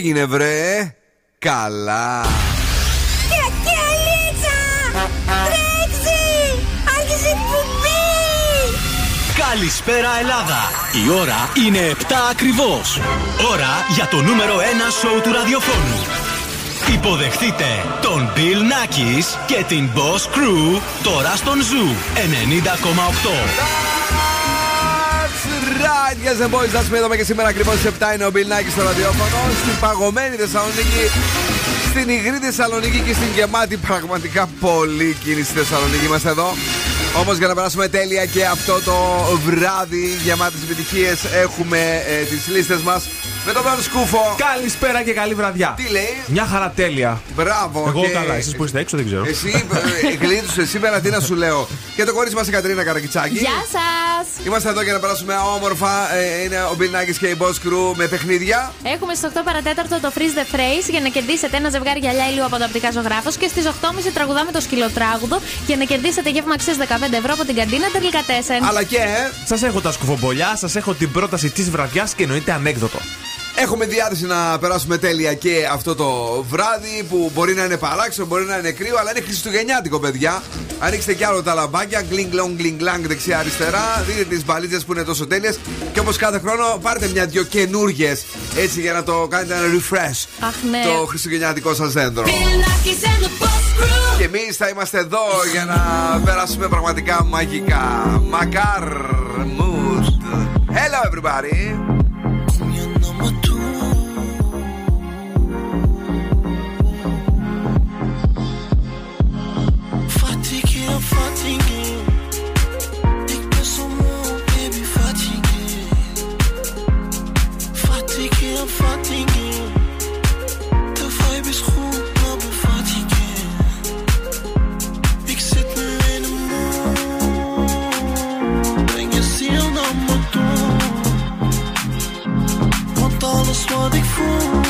Τι έγινε βρε; Καλά Καλησπέρα Ελλάδα! Η ώρα είναι 7 ακριβώς. Ώρα για το νούμερο 1 σοου του ραδιοφώνου. Υποδεχτείτε τον Bill Nackis και την Boss Crew τώρα στον Zoo 90,8 right, yes, the boys, that's me εδώ και σήμερα ακριβώς στις 7 είναι ο Μπιλνάκη στο ραδιόφωνο. Στην παγωμένη Θεσσαλονίκη, στην υγρή Θεσσαλονίκη και στην γεμάτη πραγματικά πολύ κίνηση Θεσσαλονίκη. Είμαστε εδώ. Όμως για να περάσουμε τέλεια και αυτό το βράδυ γεμάτες επιτυχίες έχουμε ε, τις λίστες μας με τον Don Σκούφο. Καλησπέρα και καλή βραδιά. Τι λέει; Μια χαρά τέλεια. Μπράβο. Εγώ και... καλά. Εσείς που είστε έξω δεν ξέρω. Εσύ ε, γλίτωσε σήμερα τι να σου λέω. Και το κορίτσι μας η Κατρίνα Καρακιτσάκη. Γεια σας. Είμαστε εδώ για να περάσουμε όμορφα. Ε, είναι ο Μπιλνάκη και η Boss Crew με παιχνίδια. Έχουμε στις 8 παρατέταρτο το Freeze the Phrase για να κερδίσετε ένα ζευγάρι γυαλιά ηλίου από το οπτικά ζωγράφος. Και στις 8.30 τραγουδάμε το σκυλοτράγουδο για να κερδίσετε γεύμα αξίας 15 ευρώ από την καντίνα τελικά 4. Αλλά και. Σας έχω τα σκουφομπολιά, σας έχω την πρόταση της βραδιάς και εννοείται ανέκδοτο. Έχουμε διάθεση να περάσουμε τέλεια και αυτό το βράδυ που μπορεί να είναι παράξενο, μπορεί να είναι κρύο, αλλά είναι χριστουγεννιάτικο, παιδιά. Ανοίξτε κι άλλο τα λαμπάκια, γκλινγκ λόγ, γκλινγκ λάγκ δεξιά-αριστερά. Δείτε τις μπαλίτσες που είναι τόσο τέλειες. Και όπως κάθε χρόνο, πάρτε μια-δυο καινούργιες έτσι για να το κάνετε ένα refresh. Αχ, ναι. Το χριστουγεννιάτικο σας δέντρο. Και εμείς θα είμαστε εδώ για να περάσουμε πραγματικά μαγικά. Μακάρ mood. Hello everybody. 我的肤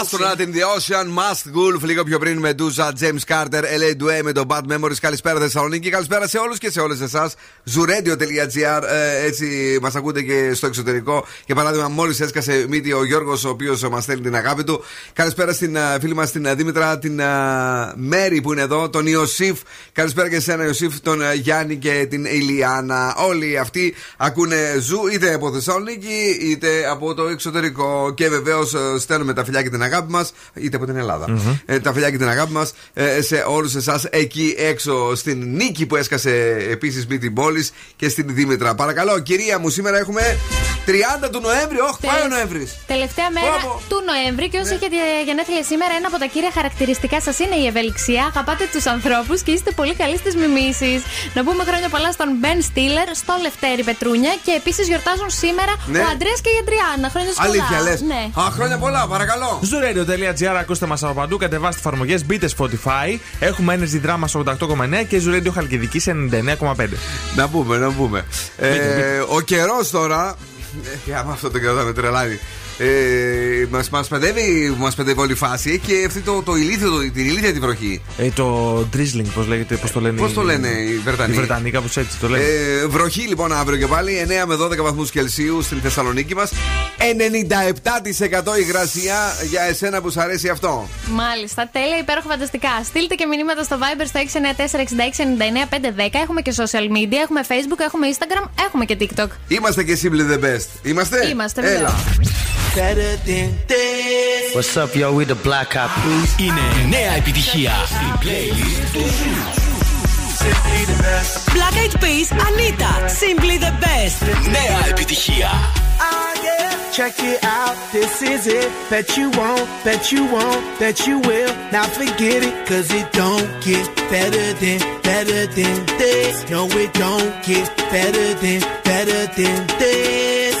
Astronaut in the Ocean, Must Gulf. Λίγο πιο πριν με Ντούζα, James Carter, LA Due με το Bad Memories. Καλησπέρα Θεσσαλονίκη, καλησπέρα σε όλους και σε όλες εσάς. Zuradio.gr, ε, έτσι μας ακούτε και στο εξωτερικό. Για παράδειγμα, μόλις έσκασε μύτη ο Γιώργος, ο οποίος μας στέλνει την αγάπη του. Καλησπέρα στην ε, φίλη μας την ε, Δήμητρα, την ε, Μέρη που είναι εδώ, τον Ιωσήφ. Καλησπέρα και σε ένα Ιωσήφ, τον ε, Γιάννη και την Ηλιάνα. Όλοι αυτοί ακούνε ζου είτε από Θεσσαλονίκη είτε από το εξωτερικό. Και βεβαίως στέλνουμε τα φιλιά και την αγάπη μας, είτε από την ελλαδα Ε, τα φιλιά και την αγάπη μας σε όλους εσάς εκεί έξω στην νίκη που έσκασε επίσης μύτη πόλη και στην Δήμητρα. Παρακαλώ, κυρία μου, σήμερα έχουμε 30 του Νοέμβρη. Όχι, πάει ο Νοέμβρης. Τελευταία μέρα Πω, πω. του Νοέμβρη και όσοι έχετε γενέθλια σήμερα, ένα από τα κύρια χαρακτηριστικά σας είναι η ευελιξία. Αγαπάτε τους ανθρώπους και είστε πολύ καλοί στις μιμήσεις. Να πούμε χρόνια πολλά στον Μπεν Στίλερ, στο Λευτέρη Πετρούνια και επίσης γιορτάζουν σήμερα Ναι. ο Αντρέας και η Αντριάννα. Χρόνια σου πολλά. Αλήθεια λες. Ναι. Α, χρόνια πολλά, παρακαλώ. Zuradio.gr ακούστε μας από παντού, κατεβάστε εφαρμογές, μπείτε Spotify. Έχουμε Energy Drama 88,9 και Zuradio Χαλκιδική σε 99,5. Να πούμε, να πούμε. Ε, ο καιρός τώρα. Ε, άμα αυτό το καιρό θα με τρελάει. Ε, Μας μας παιδεύει, μας παιδεύει όλη η φάση. Έχει και αυτή το, το ηλίθιο, το, την ηλίθια τη βροχή. Ε, το drizzling, πώς λέγεται, πώς το λένε. Πώς το λένε οι Βρετανοί; Οι Βρετανοί, κάπως έτσι το λένε. Ε, βροχή λοιπόν αύριο και πάλι 9 με 12 βαθμούς Κελσίου στην Θεσσαλονίκη μας. 97% υγρασία για εσένα που σου αρέσει αυτό. Μάλιστα, τέλεια, υπέροχα, φανταστικά. Στείλτε και μηνύματα στο Viber στο 694-6699-510. Έχουμε και social media, έχουμε Facebook, έχουμε Instagram, έχουμε και TikTok. Είμαστε και Simply the Best. Είμαστε; Είμαστε, βέβαια. Έλα. Better than this. What's up, yo? We the Black Eyed Peas. Είναι νέα επιτυχία στην playlist του Ζου. Simply the best. Black Eyed Peas, Anita, Simply the Best. Νέα επιτυχία. Ah, yeah. Check it out. This is it. Bet you won't, bet you won't, bet you will. Now forget it, cause it don't get better than, better than this. No, it don't get better than, better than this.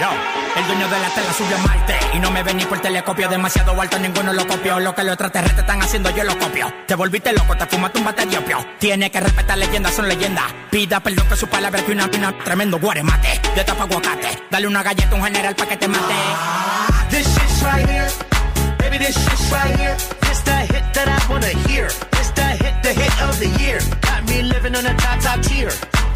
El dueño de la tela subió a Marte y no me ven ni por telescopio. Demasiado alto, ninguno lo copió. Lo que los extraterrestres están haciendo, yo lo copio. Te volviste loco, te fumaste un bate de opio. Tiene que respetar leyendas, son leyendas. Pida perdón que su palabra que una pina. Tremendo guaremate, de tapa aguacate. Dale una galleta a un general pa' que te mate. This shit's right here. Baby, this shit's right here. It's the hit that I wanna hear. It's the hit, the hit of the year. Got me living on a top, top tier.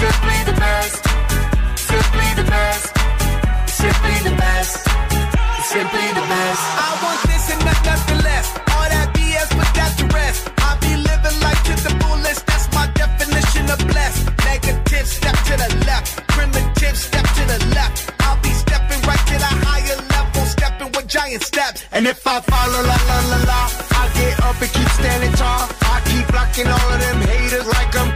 Simply the best. Simply the best. Simply the best. Simply the best. I want this and not nothing less. All that BS, but that's the rest. I be living. That's my definition of blessed. Negative, step to the left. Primitive, step to the left. I'll be stepping right to the higher level, stepping with giant steps. And if I follow la la la la, I get up and keep standing tall. I keep blocking all of them haters like I'm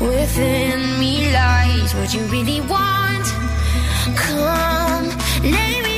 Within me lies what you really want. Come, lay me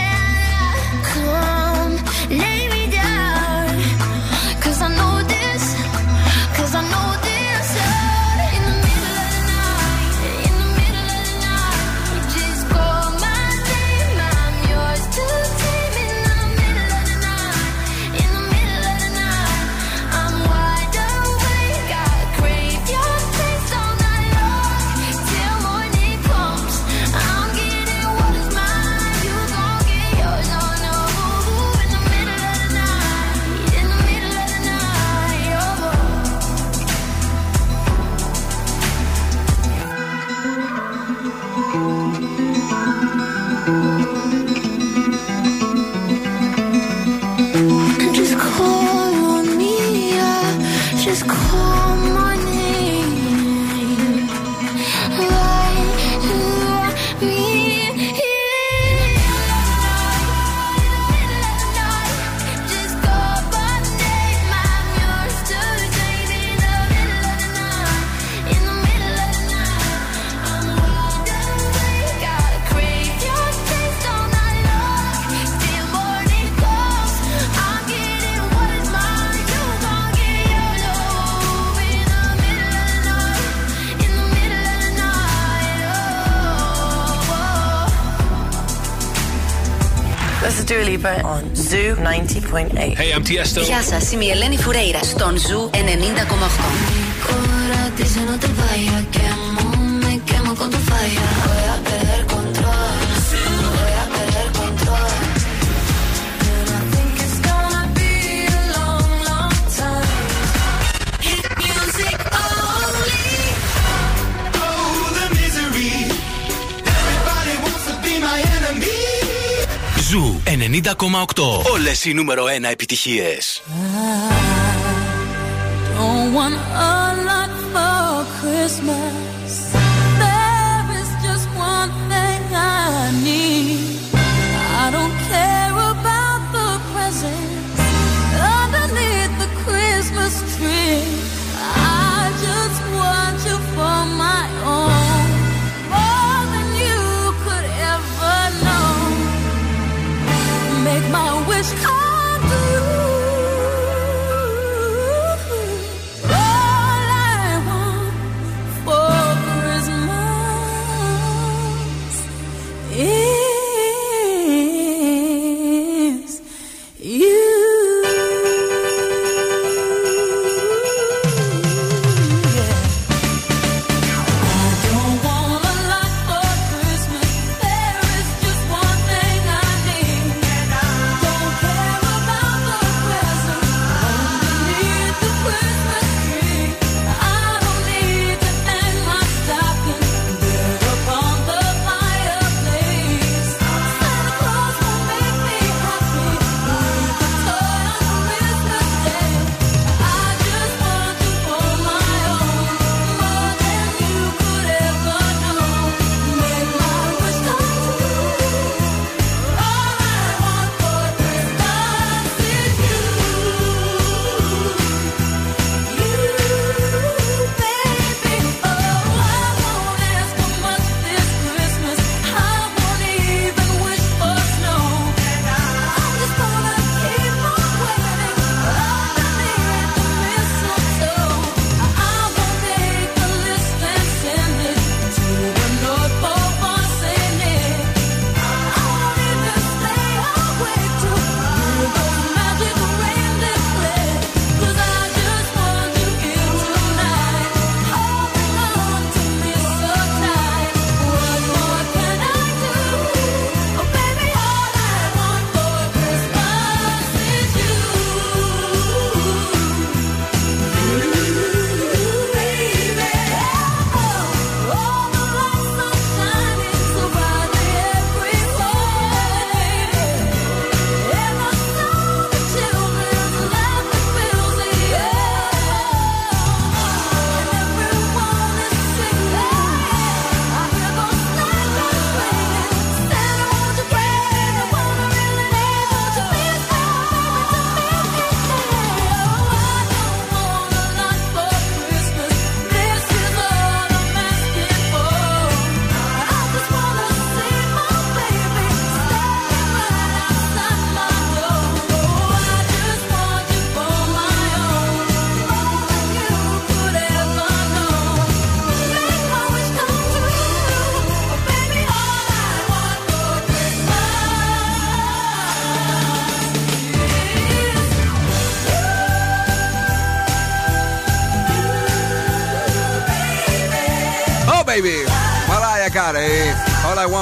On Zoo 90.8. Hey, I'm Tiesto. Γεια σας, είμαι η Ελένη Φουρέιρα στον Zoo 90.8. Ahora dice no te me quemo con tu falla. 90,8. Όλες οι νούμερο 1 επιτυχίες. Don't want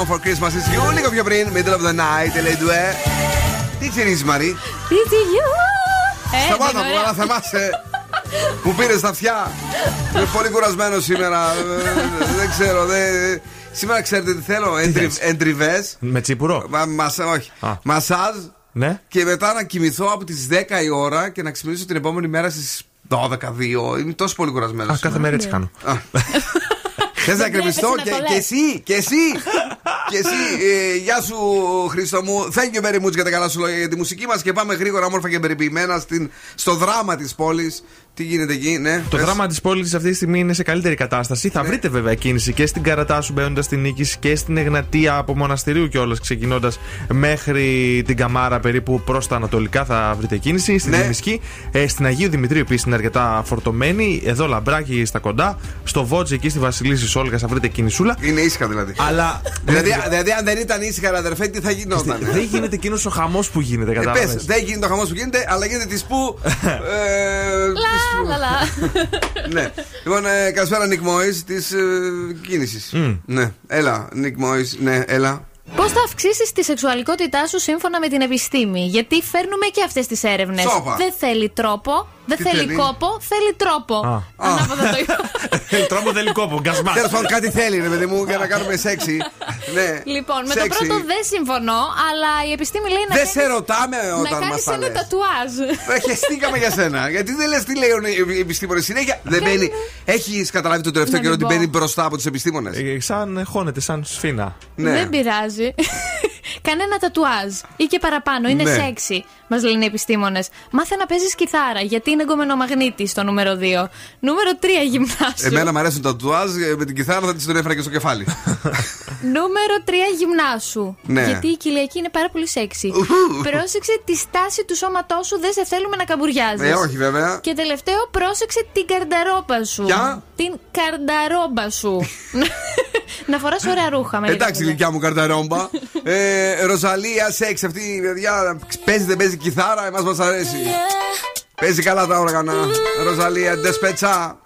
All I want for Christmas is you. Λίγο πιο πριν, middle of the night, λέει ντουέ. Τι τσιρίζει, Μαρή; Τι Ε, Σταμάτα που να θυμάσαι. Που πήρες στα αυτιά. Είμαι πολύ κουρασμένος σήμερα. Ε, Δεν ξέρω. δεν- Σήμερα ξέρετε τι θέλω. Εντριβέ. Με τσίπουρο. Όχι. Μασάζ. Ναι. Και μετά να κοιμηθώ από τις 10 η ώρα και να ξυπνήσω την επόμενη μέρα στις 12-2. Είμαι τόσο πολύ κουρασμένος. Α, κάθε μέρα έτσι κάνω. Θες να κρεμιστώ έπεσε να και, το και λες. εσύ, και εσύ, και εσύ. Ε, γεια σου, Χρήστο μου. Thank you very much για τα καλά σου λόγια για τη μουσική μας και πάμε γρήγορα, όμορφα και περιποιημένα στην, στο δράμα της πόλης. Τι γίνεται εκεί, ναι. Το πες. δράμα της πόλης αυτή τη στιγμή είναι σε καλύτερη κατάσταση. Ναι. Θα βρείτε βέβαια κίνηση και στην Καρατάσου μπαίνοντας στην Νίκη και στην Εγνατία από μοναστηρίου κιόλας ξεκινώντας μέχρι την Καμάρα περίπου προς τα Ανατολικά θα βρείτε κίνηση. Στην Ναι. Δημισκή. Ε, στην Αγίου Δημητρίου επίσης είναι αρκετά φορτωμένη. Εδώ λαμπράκι στα κοντά. Στο Βότζι εκεί στη Βασιλίση Όλγα θα βρείτε κινησούλα. Είναι ήσυχα δηλαδή. Αλλά. Δηλαδή, δηλαδή, αν δεν ήταν ήσυχα, ρε αδερφέ, τι θα γινόταν; Δεν γίνεται εκείνος ο χαμός που γίνεται, Ε, κατάλαβες. πες, δεν γίνεται ο χαμός που γίνεται, αλλά γίνεται της που. ε, Λα, λα, λα. ναι. Λοιπόν, ε, καλησπέρα, Νικ Μόης της ε, κίνησης. Ναι, έλα, Νικ Μόης, ναι, έλα. Πώς θα αυξήσεις τη σεξουαλικότητά σου σύμφωνα με την επιστήμη, Γιατί φέρνουμε και αυτές τις έρευνες. Σόπα. Δεν θέλει τρόπο, δεν Τι θέλει θέλει; κόπο, θέλει τρόπο. Α. Ανάποδα το είπα. Τρόπο τελικό που γκασμάς. Τέλος πάντων, κάτι θέλει, ρε παιδί μου, για να κάνουμε σεξι. Ναι. Λοιπόν, με το Σεξι. πρώτο δεν συμφωνώ, αλλά η επιστήμη λέει να Δεν κάνεις- σε ρωτάμε να όταν μα κάνεις τα ένα λες. τατουάζ. Ε, Χεστήκαμε για σένα. Γιατί δεν λες τι λέει ο επιστήμονες συνέχεια. Δεν μπαίνει. Έχεις καταλάβει το τελευταίο Να καιρό μην ότι πω. μπαίνει μπροστά από του επιστήμονες; Ε, Σαν χώνεται, σαν σφίνα. Ναι. Δεν πειράζει. Κάνε ένα τατουάζ ή και παραπάνω. Είναι Ναι. σεξι, μας λένε οι επιστήμονες. Μάθε να παίζεις κιθάρα, γιατί είναι γκομενομαγνήτη στο νούμερο 2. Νούμερο 3 γυμνάσου. Εμένα μου αρέσουν τα τουάζ, ε, με την κιθάρα θα της τον έφερα και στο κεφάλι. Νούμερο 3 γυμνάσου. Ναι. Γιατί η κοιλιακή είναι πάρα πολύ σεξι. Ουχου. Πρόσεξε τη στάση του σώματός σου, δεν σε θέλουμε να καμπουριάζεις. Ε, όχι βέβαια. Και τελευταίο, πρόσεξε την καρνταρόμπα σου. Ποια; Την καρνταρόμπα σου. να φοράς ωραία ρούχα. με λίγα Εντάξει, λόγια. γλυκιά μου καρταρόμπα. ε, Ροζαλία, σεξ αυτή η παιδιά. Παίζει, δεν παίζει κιθάρα, εμάς μας αρέσει. Παίζει καλά τα όργανα. Ροζαλία, ντεσπετσά.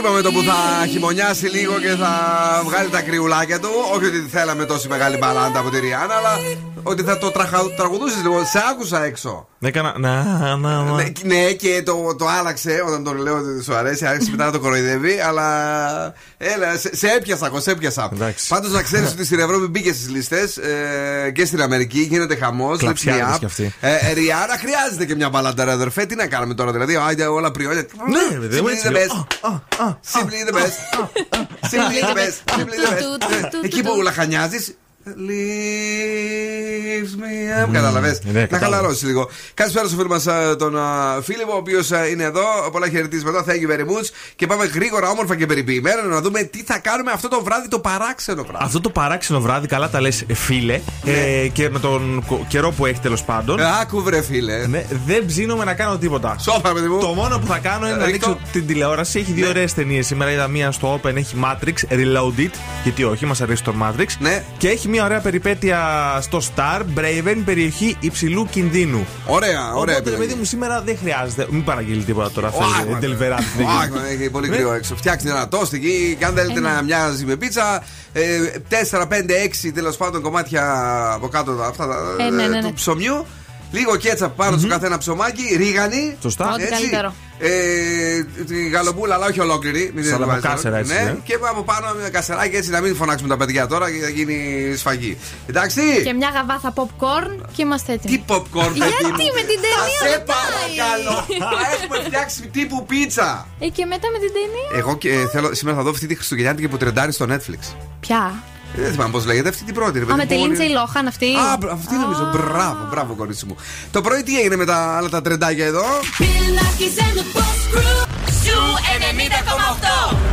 Είπαμε το που θα χειμωνιάσει λίγο και θα βγάλει τα κρυουλάκια του. Όχι ότι θέλαμε τόση μεγάλη μπαλάντα από τη Ριάννα, αλλά ότι θα το τραγουδούσες λοιπόν. Σε άκουσα έξω. Έκανα. Να, να, να. Ναι, ναι, και το, το άλλαξε όταν τον λέω ότι σου αρέσει. Άρχισε μετά να το κοροϊδεύει, αλλά. Έλα, σε, σε έπιασα, εγώ σε έπιασα. Πάντως να ξέρεις ότι στην Ευρώπη μπήκε στις λίστες ε, και στην Αμερική γίνεται χαμός. Κλαψιάρες κι αυτή. Ε, ε, Ριάννα χρειάζεται και μια μπαλάντα, ρε αδερφέ. Τι να κάνουμε τώρα, δηλαδή. Άιντε όλα πριόνια. Ναι, δεν Simply the best. Simply the best. Simply the best. Simply the best. Εκεί που λαχανιάζεις, Leaves me up. Κατάλαβε. Να χαλαρώσεις λίγο. Καλησπέρα στο φίλο μα τον Φίλιππο, ο οποίος είναι εδώ. Πολλά χαιρετίσματα. Thank you very much. Και πάμε γρήγορα, όμορφα και περιποιημένα να δούμε τι θα κάνουμε αυτό το βράδυ, το παράξενο βράδυ. Αυτό το παράξενο βράδυ, καλά τα λες, φίλε. Ε, και με τον καιρό που έχει τέλος πάντων. Άκου βρε, φίλε. Ναι, δεν ψήνομαι να κάνω τίποτα. Σώπα, παιδί μου. Το μόνο που θα κάνω είναι να ανοίξω την τηλεόραση. Έχει δύο ωραίες ταινίες. Σήμερα είδα μία στο Open, έχει Matrix Reloaded. Γιατί όχι, μας αρέσει το Matrix. Ναι. Και έχει μια ωραία περιπέτεια στο Star, Braven, περιοχή υψηλού κινδύνου. Ωραία, ωραία. Οπότε, παιδί μου, σήμερα δεν χρειάζεται. Μην παραγγείλει τίποτα τώρα. Θέλει τελβεράτη. Όχι, έχει πολύ κρύο έξω. Φτιάξτε ένα τόστι εκεί και αν θέλετε να μοιάζει με πίτσα. 4, 5, 6 τέλος πάντων κομμάτια από κάτω αυτά του ψωμιού. Λίγο κέτσα πάνω στο καθένα ψωμάκι, ρίγανη. Σωστά. Ό,τι καλύτερο. Ε, τη γαλοπούλα, αλλά όχι ολόκληρη. Μην Σαν κάσερα έτσι. Ναι. Και από πάνω ένα κασεράκι έτσι να μην φωνάξουμε τα παιδιά τώρα και θα γίνει σφαγή. Εντάξει. Και μια γαβάθα popcorn και είμαστε έτοιμοι. Τι popcorn, παιδί Γιατί με την ταινία. Σε παρακαλώ. Έχουμε φτιάξει τύπου πίτσα. Ε, και μετά με την ταινία. Εγώ και, θέλω, σήμερα θα δω αυτή τη Χριστουγεννιάτικη που τρεντάρει στο Netflix. Ποια; Δεν θυμάμαι πώς λέγεται αυτή την πρώτη. Α, με τη Λίντζεϊ Λόχαν αυτή. Α, αυτή νομίζω. Μπράβο, μπράβο, κορίτσι μου. Το πρωί τι έγινε με τα άλλα τα τρεντάκια εδώ; Σου 90,8.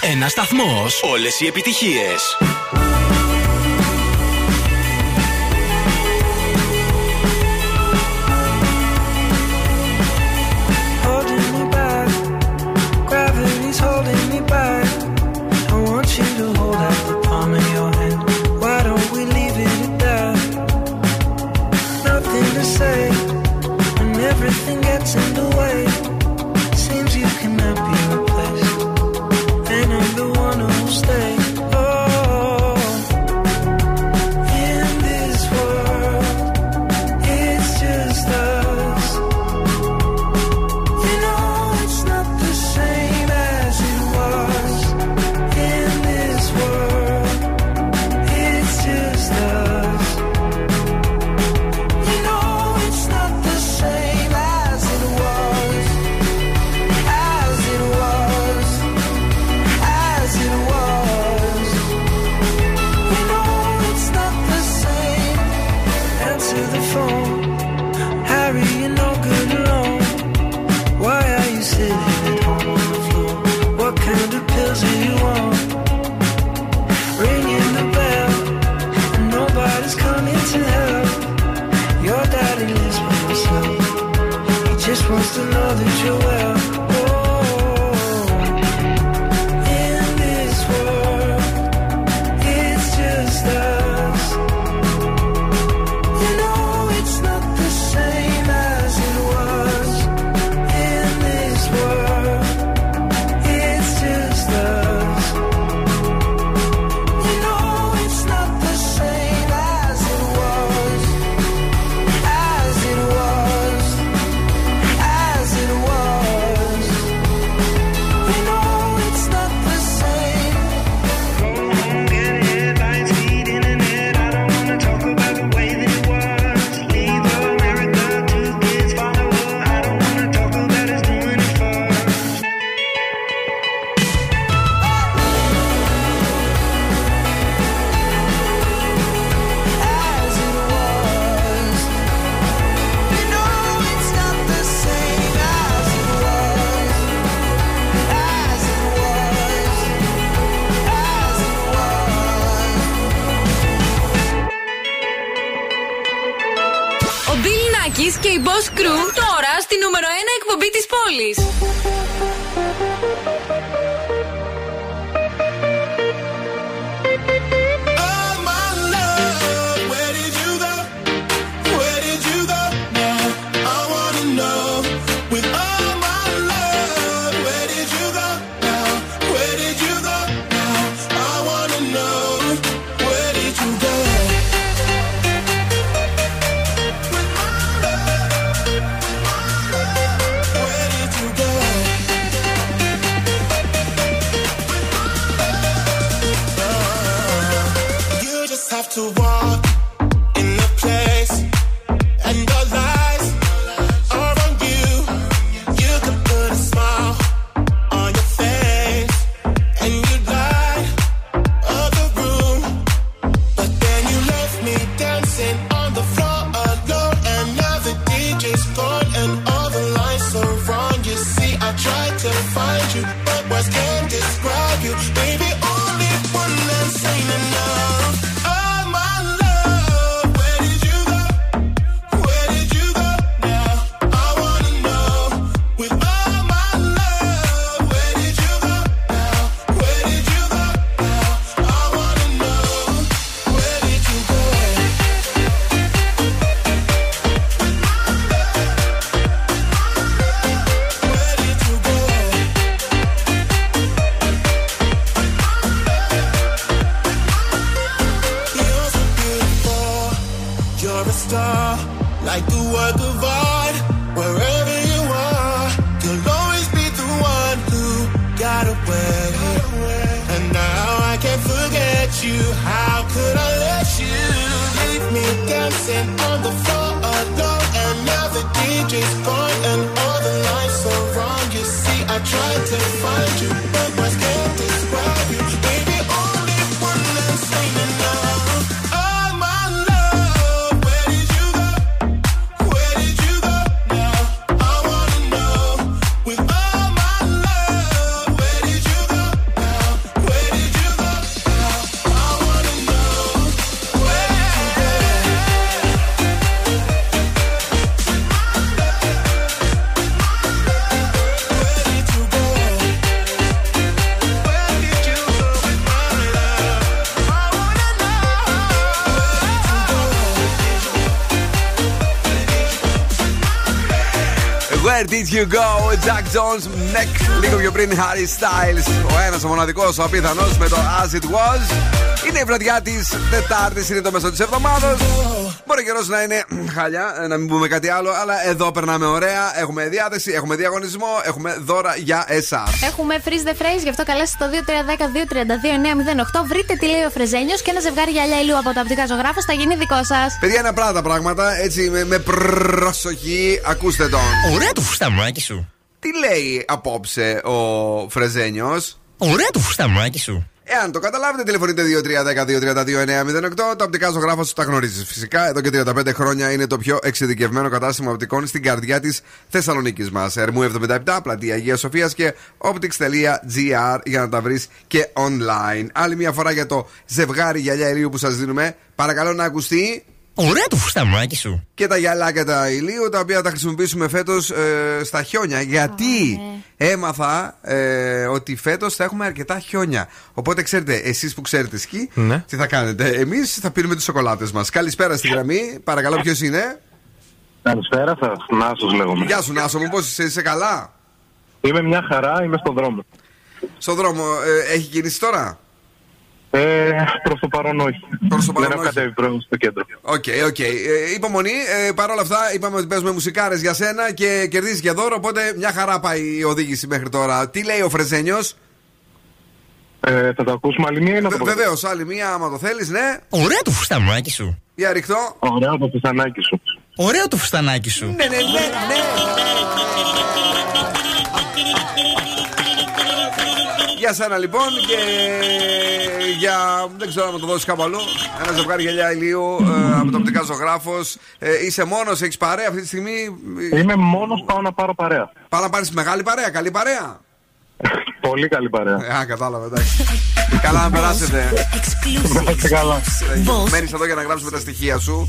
Ένας σταθμός. Όλες οι επιτυχίες. Where did you go, Jack Jones, Neck. Λίγο πιο πριν, Harry Styles. Ο ένας ο μοναδικός, ο απίθανος με το As It Was. Είναι η βραδιά της Τετάρτης, είναι το μέσο της εβδομάδας. Μπορεί καιρός να είναι χαλιά, να μην πούμε κάτι άλλο, αλλά εδώ περνάμε ωραία. Έχουμε διάθεση, έχουμε διαγωνισμό, έχουμε δώρα για εσάς. Έχουμε freeze the phrase, γι' αυτό καλέστε στο 2310-232-908. Βρείτε τι λέει ο Φρεζένιος και ένα ζευγάρι γυαλιά ηλίου από τα οπτικά ζωγράφος θα γίνει δικό σας. Παιδιά, είναι απλά τα πράγματα, έτσι με, με προσοχή. Ακούστε τον. Ωραία το φουσταμάκι σου. Τι λέει απόψε ο Φρεζένιος; Ωραία το φουσταμάκι σου. Εάν το καταλάβετε, τηλεφωνείτε 2310-232-908. Τα οπτικά ζωγράφα σου τα γνωρίζεις. Φυσικά, εδώ και 35 χρόνια είναι το πιο εξειδικευμένο κατάστημα οπτικών στην καρδιά της Θεσσαλονίκης μας. Ερμού 77, πλατεία Αγίας Σοφίας και optics.gr για να τα βρεις και online. Άλλη μια φορά για το ζευγάρι γυαλιά ηλίου που σας δίνουμε. Παρακαλώ να ακουστεί. Ωραία το φουσταμάκι σου. Και τα γυαλάκια τα ηλίου, τα οποία θα χρησιμοποιήσουμε φέτος ε, στα χιόνια. Γιατί έμαθα ε, ότι φέτος θα έχουμε αρκετά χιόνια. Οπότε ξέρετε, εσείς που ξέρετε σκι, Ναι. τι θα κάνετε. Εμείς θα πίνουμε τι σοκολάτες μας. Καλησπέρα στη γραμμή. Παρακαλώ, ποιος είναι; Καλησπέρα σας, Νάσος λέγομαι. Γεια σου, Νάσο μου, πώς είσαι, είσαι καλά; Είμαι μια χαρά, είμαι στον δρόμο. Στον δρόμο, ε, έχει κίνηση τώρα; Ε, Προς το παρόν όχι. Προς το παρόν Δεν έχω όχι. κατέβει πρώτο στο κέντρο. OK, OK. Ε, υπομονή. Ε, Παρ' όλα αυτά, είπαμε ότι παίζουμε μουσικάρες για σένα και κερδίζεις και δώρο. Οπότε μια χαρά πάει η οδήγηση μέχρι τώρα. Τι λέει ο Φρεζένιος; Ε, θα το ακούσουμε άλλη μία ή να το πω. Βεβαίως, άλλη μία, άμα το θέλεις, ναι. Ωραία το φουσταμάκι σου. Για ρηχτό. Ωραία το φουστανάκι σου. Ωραίο το φουστανάκι σου. Ναι, ναι, ναι, ναι. Για σένα λοιπόν και για. Δεν ξέρω αν το δώσεις κάπου αλλού. Ένα ζευγάρι γυαλιά ηλίου ε, από το οπτικά ζωγράφος. Ε, είσαι μόνος, έχεις παρέα αυτή τη στιγμή; Είμαι μόνος, πάω να πάρω παρέα. Πάω να πάρεις μεγάλη παρέα, καλή παρέα; Πολύ καλή παρέα. Ε, Α, κατάλαβα, εντάξει. Καλά να περάσετε. Να είστε καλά. Μένεις εδώ για να γράψουμε τα στοιχεία σου.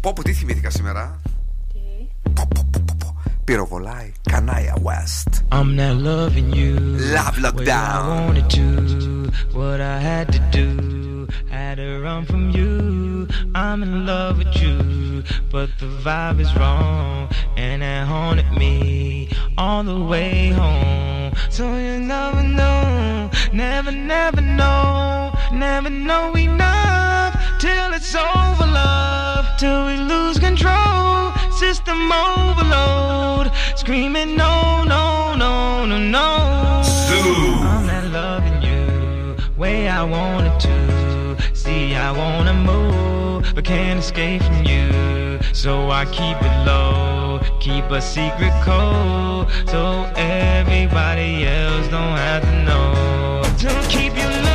Πω, πω, τι θυμήθηκα σήμερα; Πυροβολάει. Κανάια West. I'm not loving you. Love Way I lockdown. wanted to, what I had to do, had to run from you. I'm in love with you, but the vibe is wrong, and it haunted me all the way home. So you never know, never, never know, never know enough till it's over, love, till we lose control. System overload, screaming no, no, no, no, no. I'm not loving you way I wanted to. See, I wanna move, but can't escape from you. So I keep it low, keep a secret code, so everybody else don't have to know. To keep your love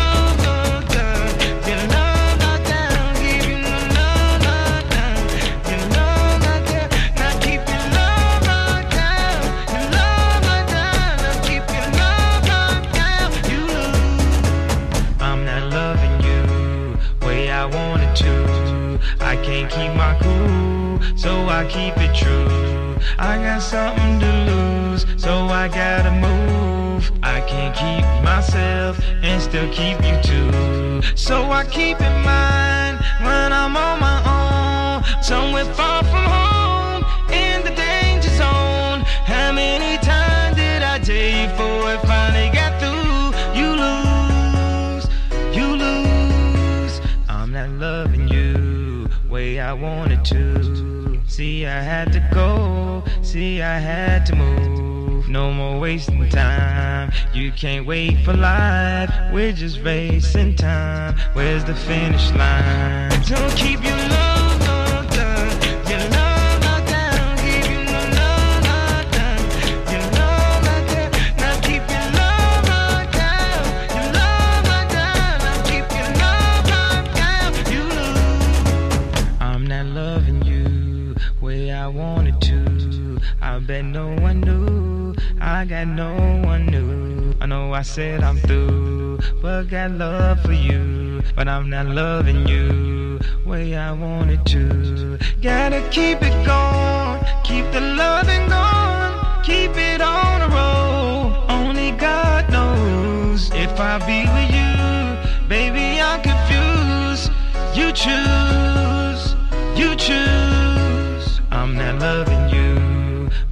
I keep it true. I got something to lose, so I gotta move. I can't keep myself and still keep you too. So I keep in mind when I'm on my own, somewhere far from home, in the danger zone. How many times did I tell you before it finally got through? You lose, you lose. I'm not loving you way I wanted to. See, I had to go. See, I had to move. No more wasting time. You can't wait for life. We're just racing time. Where's the finish line? Don't keep your love I no one knew. I got no one new. I know I said I'm through, but got love for you. But I'm not loving you way I wanted to. Gotta keep it going, keep the loving going, keep it on the road. Only God knows if I be with you, baby. I'm confused. You choose, you choose. I'm not loving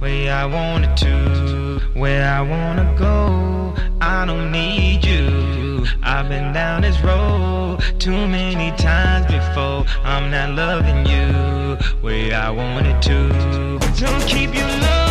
way I wanted to, where I wanna go. I don't need you. I've been down this road too many times before. I'm not loving you way I wanted to. Don't keep your love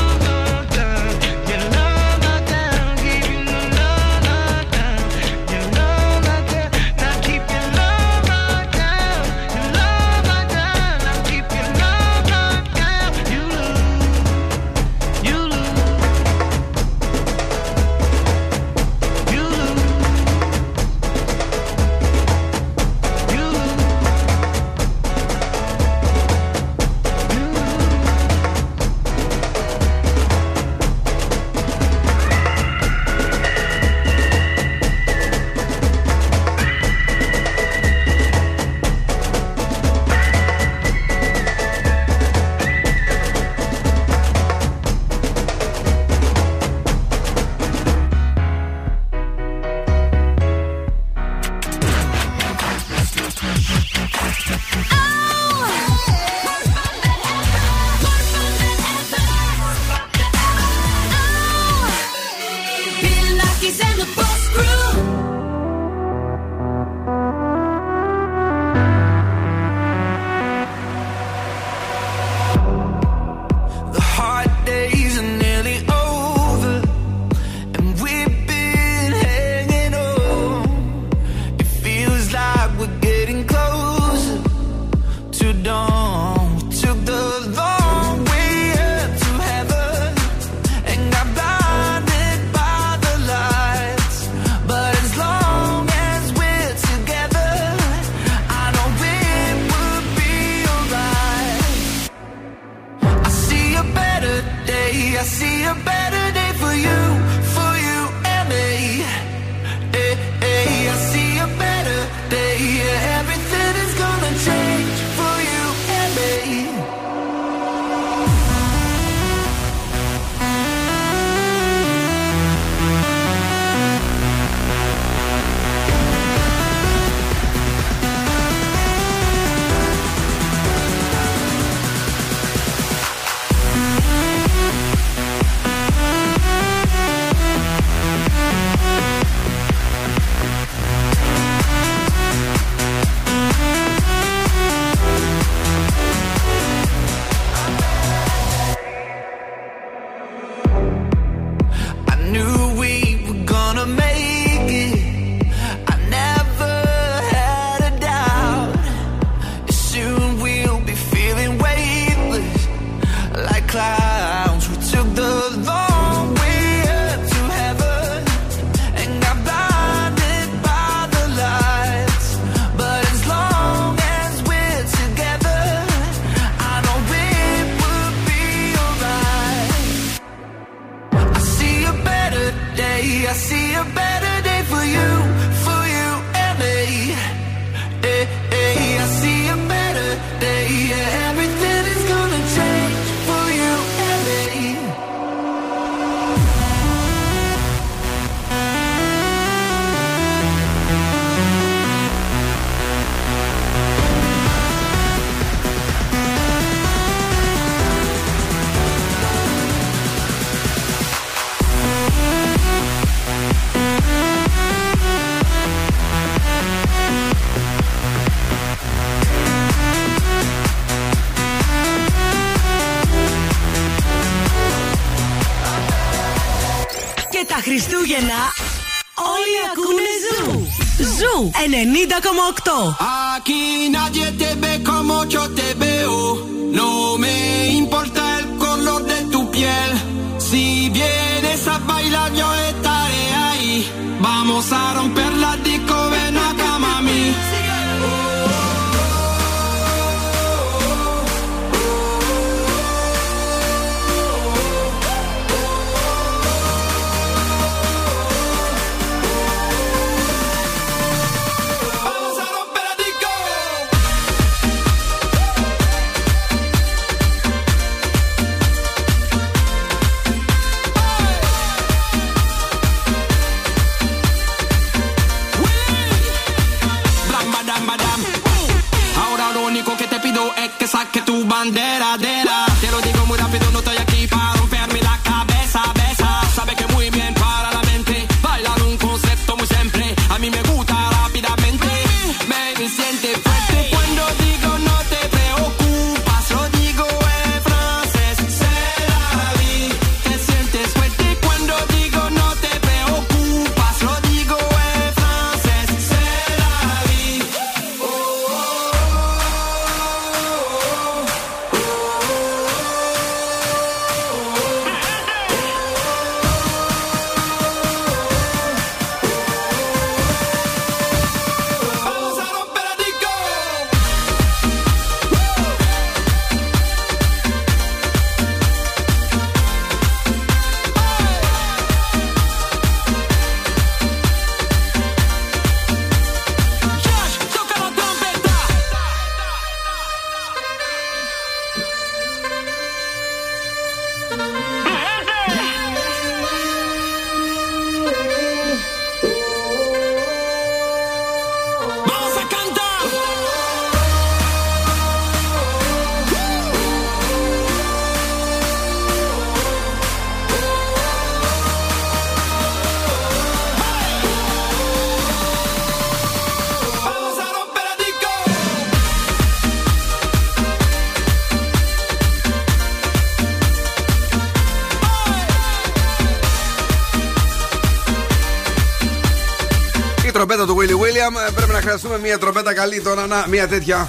του Willy William. ε, Πρέπει να χρειαστούμε μια τρομπέτα καλή τώρα. Να, μια τέτοια.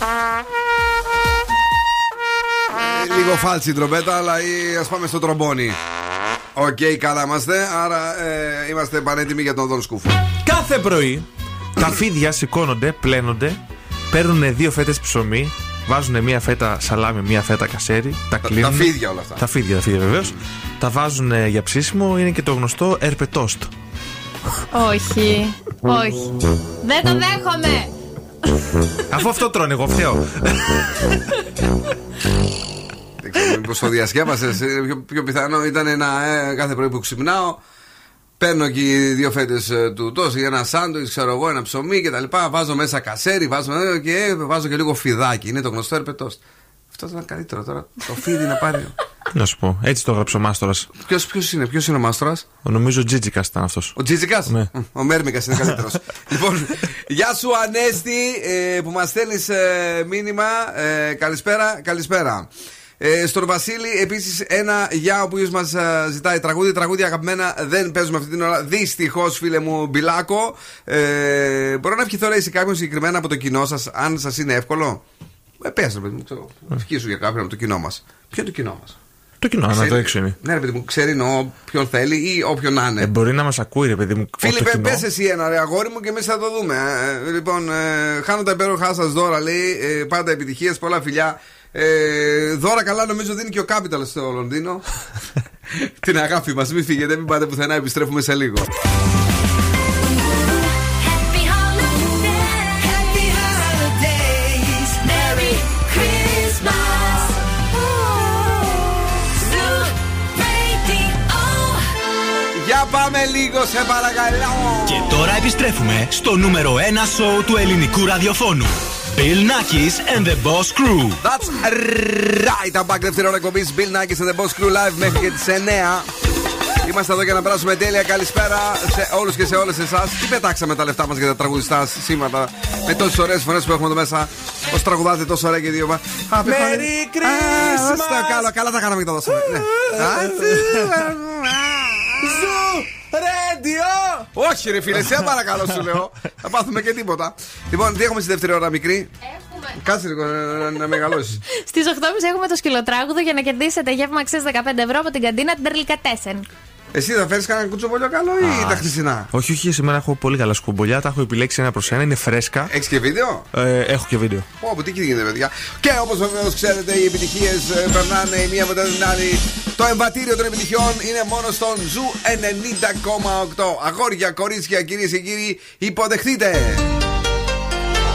Ε, Λίγο φάλτσα η τρομπέτα, αλλά ας πάμε στο τρομπόνι. Οκ, καλά είμαστε. Άρα ε, είμαστε πανέτοιμοι για τον Δον Σκούφο. Κάθε πρωί τα φίδια σηκώνονται, πλένονται, παίρνουν δύο φέτες ψωμί, βάζουν μία φέτα σαλάμι, μία φέτα κασέρι, τα κλείνουν. τα φίδια όλα αυτά. Τα φίδια, τα φίδια βεβαίως. Τα βάζουν ε, για ψήσιμο, είναι και το γνωστό ερπετόστ. Όχι. Όχι. Δεν το δέχομαι. Αφού αυτό τρώνε, εγώ φταίω. Δεν ξέρω μήπως το διασκέπασε. Πιο, πιο πιθανό ήταν να ε, κάθε πρωί που ξυπνάω. Παίρνω εκεί δύο φέτες του τόσο για ένα σάντουιτς, ξέρω εγώ, ένα ψωμί κτλ. Βάζω μέσα κασέρι, βάζω, ε, και βάζω και λίγο φιδάκι. Είναι το γνωστό ερπετός. Αυτό ήταν καλύτερο τώρα. Το φίδι να πάρει. Να σου πω, έτσι το έγραψε ο Μάστορας. Ποιος ποιος είναι, ποιος είναι ο Μάστορας; Νομίζω ο Τζίτζικα ήταν αυτός. Ο Τζίτζικα. Ναι. Ο Μέρμικας είναι καλύτερος. λοιπόν, γεια σου Ανέστη ε, που μας στέλνεις ε, μήνυμα. Ε, καλησπέρα, καλησπέρα. Ε, στον Βασίλη, επίσης ένα γεια ο οποίος μας ζητάει τραγούδι. Τραγούδι αγαπημένα δεν παίζουμε αυτή την ώρα. Δυστυχώς, φίλε μου, μπιλάκο. Ε, μπορώ να ευχηθώ λέει, σε κάποιον συγκεκριμένα από το κοινό σας, αν σας είναι εύκολο; Ε, πες, ρε παιδί μου, ξέρω. Ευχήσου για κάποιον από το κοινό μας. Ποιο είναι το κοινό μας; Το κοινό, ανά Ξέρει- το έξω είναι. Ναι, ρε παιδί μου, ξέρει εννοώ ποιον θέλει ή όποιον να είναι. Ε, μπορεί να μας ακούει, ρε παιδί μου. Φίλοι, το πε κοινό. πες εσύ ένα ρε αγόρι μου και εμείς θα το δούμε. Ε, λοιπόν, ε, χάνω τα υπέροχά σας δώρα, λέει. Ε, πάντα επιτυχίες, πολλά φιλιά. Ε, δώρα καλά, νομίζω δίνει και ο Capital στο Λονδίνο. Την αγάπη μας, μην φύγετε, μην πάτε πουθενά, επιστρέφουμε σε λίγο. Πάμε λίγο, σε παρακαλώ. Και τώρα επιστρέφουμε στο νούμερο 1 σοου του ελληνικού ραδιοφώνου. Bill Nackis and the Boss Crew. That's right. I'm back δεύτερη ώρα εκπομπής Bill Nackis and the Boss Crew Live μέχρι και τις 9. Είμαστε εδώ για να περάσουμε τέλεια. Καλησπέρα σε όλους και σε όλες εσάς. Τι πετάξαμε τα λεφτά μας για τα τραγουδιστά σήματα με τόσες ωραίες φωνές που έχουμε εδώ μέσα. Πώς τραγουδάτε τόσο ωραία και δύο. μα. Α, Merry Α, Christmas. στα Καλά, καλά τα κάναμε και τα δώσαμε. Ναι. Zoo! Radio! Όχι, ρε φίλε, σε παρακαλώ σου λέω. Θα πάθουμε και τίποτα. Λοιπόν, τι έχουμε στη δεύτερη ώρα, μικρή; Κάτσε λίγο να, να, να μεγαλώσεις. Στις 8.30 έχουμε το σκυλοτράγουδο για να κερδίσετε γεύμα αξίας 15 ευρώ από την καντίνα Ντερλικατέσεν. Εσύ θα φέρεις κανένα κουτσομπολιό καλό ή τα χθεσινά; Όχι, όχι, σήμερα έχω πολύ καλά κουτσομπολιά. Τα έχω επιλέξει ένα προς ένα, είναι φρέσκα. Έχεις και βίντεο; Ε, έχω και βίντεο. Πω, πω, τι γίνεται, παιδιά. Και όπως βεβαίως ξέρετε, οι επιτυχίες περνάνε η μία μετά την άλλη. Το εμβατήριο των επιτυχιών είναι μόνο στον Zoo 90,8. Αγόρια, κορίτσια, κυρίες και κύριοι, υποδεχτείτε.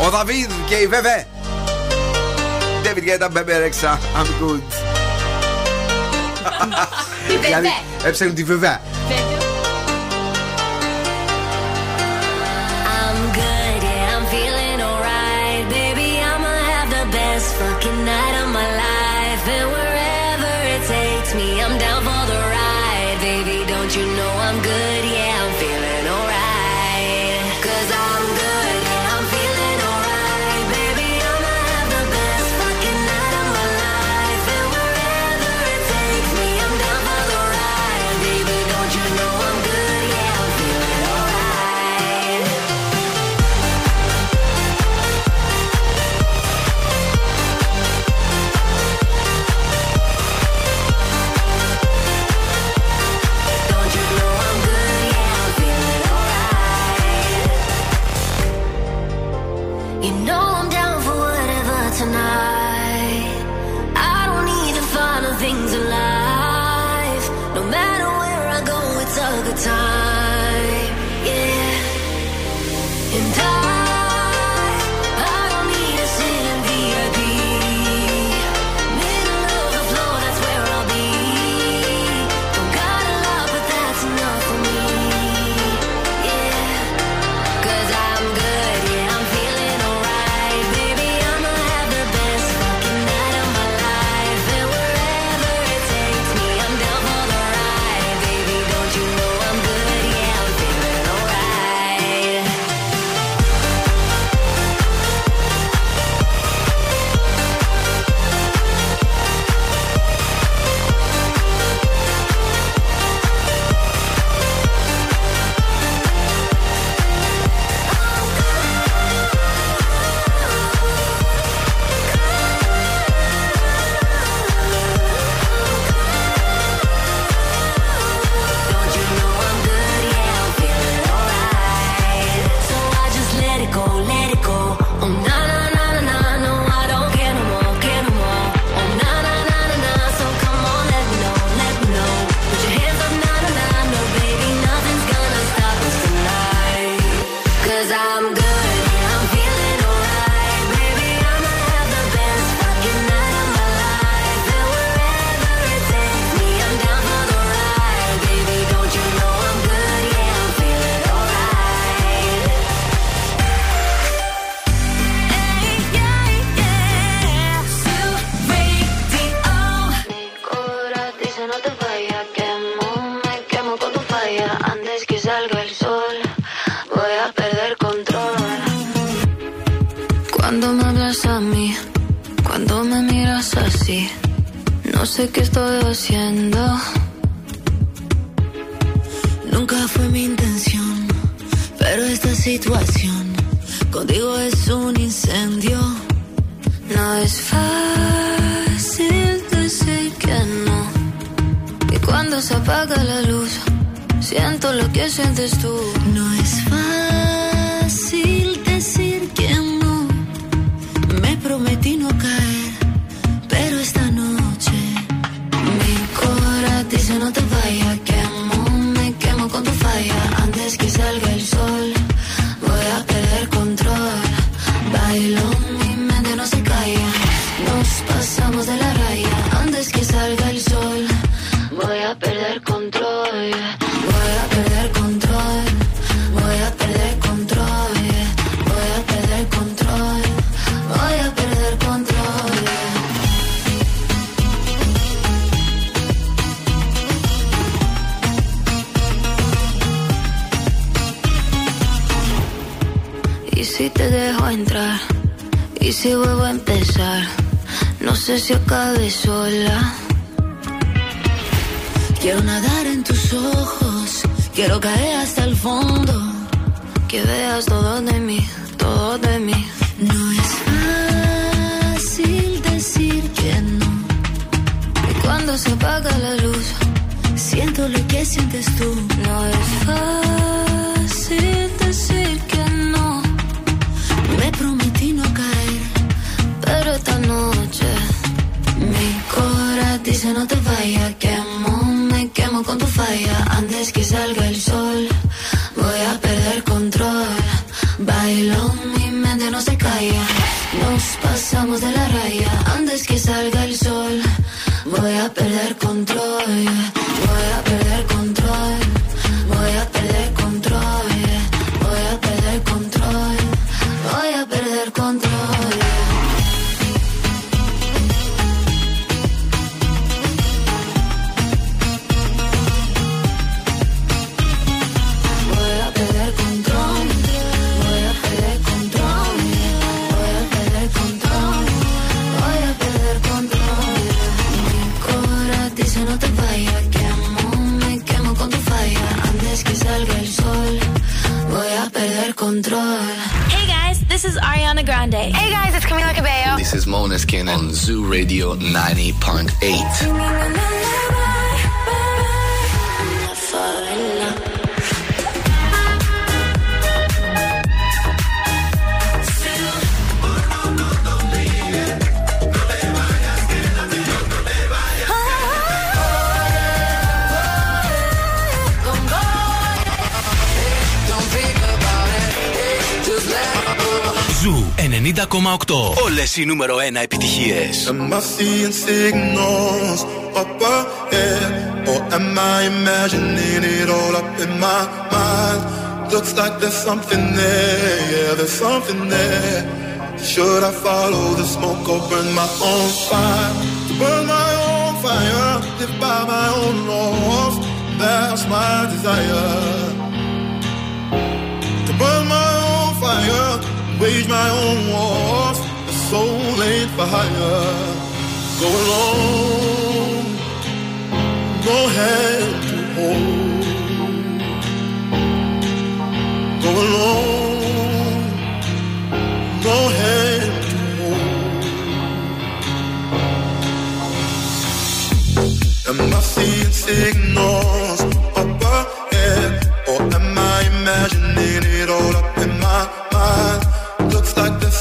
Ο Δαβίδ και η Βεβέ. David Guetta, Bebe Rexha, I'm good. Τη Βεβέ. Δηλαδή, έψαχνε τη Βεβέ. Cuando se apaga la luz, siento lo que sientes tú. No es fácil decir que no. Me prometí no caer, pero esta noche mi corazón dice no te vayas. Quemo, me quemo con tu falla. Acabe sola. Quiero nadar en tus ojos, quiero caer hasta el fondo, que veas todo de mí, todo de mí. No es fácil decir que no. Y cuando se apaga la luz, siento lo que sientes tú. No es fácil no te vayas. Quemo, me quemo con tu falla. Antes que salga el sol, οι νούμερο 1 επιτυχίες. Am I seeing signals up ahead? Or am I imagining it all up in my mind? Looks like there's something there, yeah, there's something there. Should I follow the smoke or burn my own fire? To burn my own fire, live by my own laws. That's my desire. To burn my own fire, wage my own wars. soul ain't for hire. Go along, go hand to hold. Go along, go hand to hold. And my feelings ignore.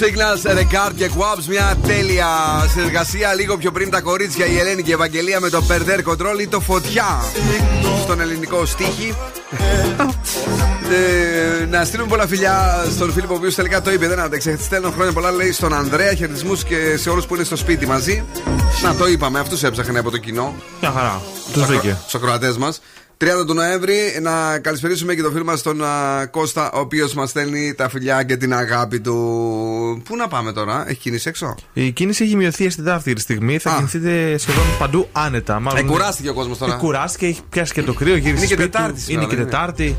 Signals, Regard και Quabs. Μια τέλεια συνεργασία λίγο πιο πριν τα κορίτσια η Ελένη και η Ευαγγελία με το Perder Control ή το Φωτιά στον ελληνικό στίχη. Ε, να στείλουμε πολλά φιλιά στον φίλο ο οποίος τελικά το είπε. Δεν άντεξε. Στέλνω χρόνια πολλά λέει στον Ανδρέα. Χαιρετισμούς και σε όλους που είναι στο σπίτι μαζί. Να το είπαμε, αυτού έψαχνε από το κοινό. Μια χαρά. Τους βρήκε. Στου ακροατές μας. 30 του Νοέμβρη να καλησπερίσουμε και τον φίλο μας τον α, Κώστα, ο οποίος μας στέλνει τα φιλιά και την αγάπη του. Πού να πάμε τώρα, έχει κίνηση έξω; Η κίνηση έχει μειωθεί στην δεύτερη στιγμή. Θα Α. κινηθείτε σχεδόν παντού άνετα. Μάλλον Ε, κουράστηκε ο κόσμος τώρα. Ε, κουράστηκε, έχει πιάσει και το κρύο. Γύρισε Είναι και σπίτι του. Τετάρτη σήμερα, Είναι και δεν είναι. Τετάρτη.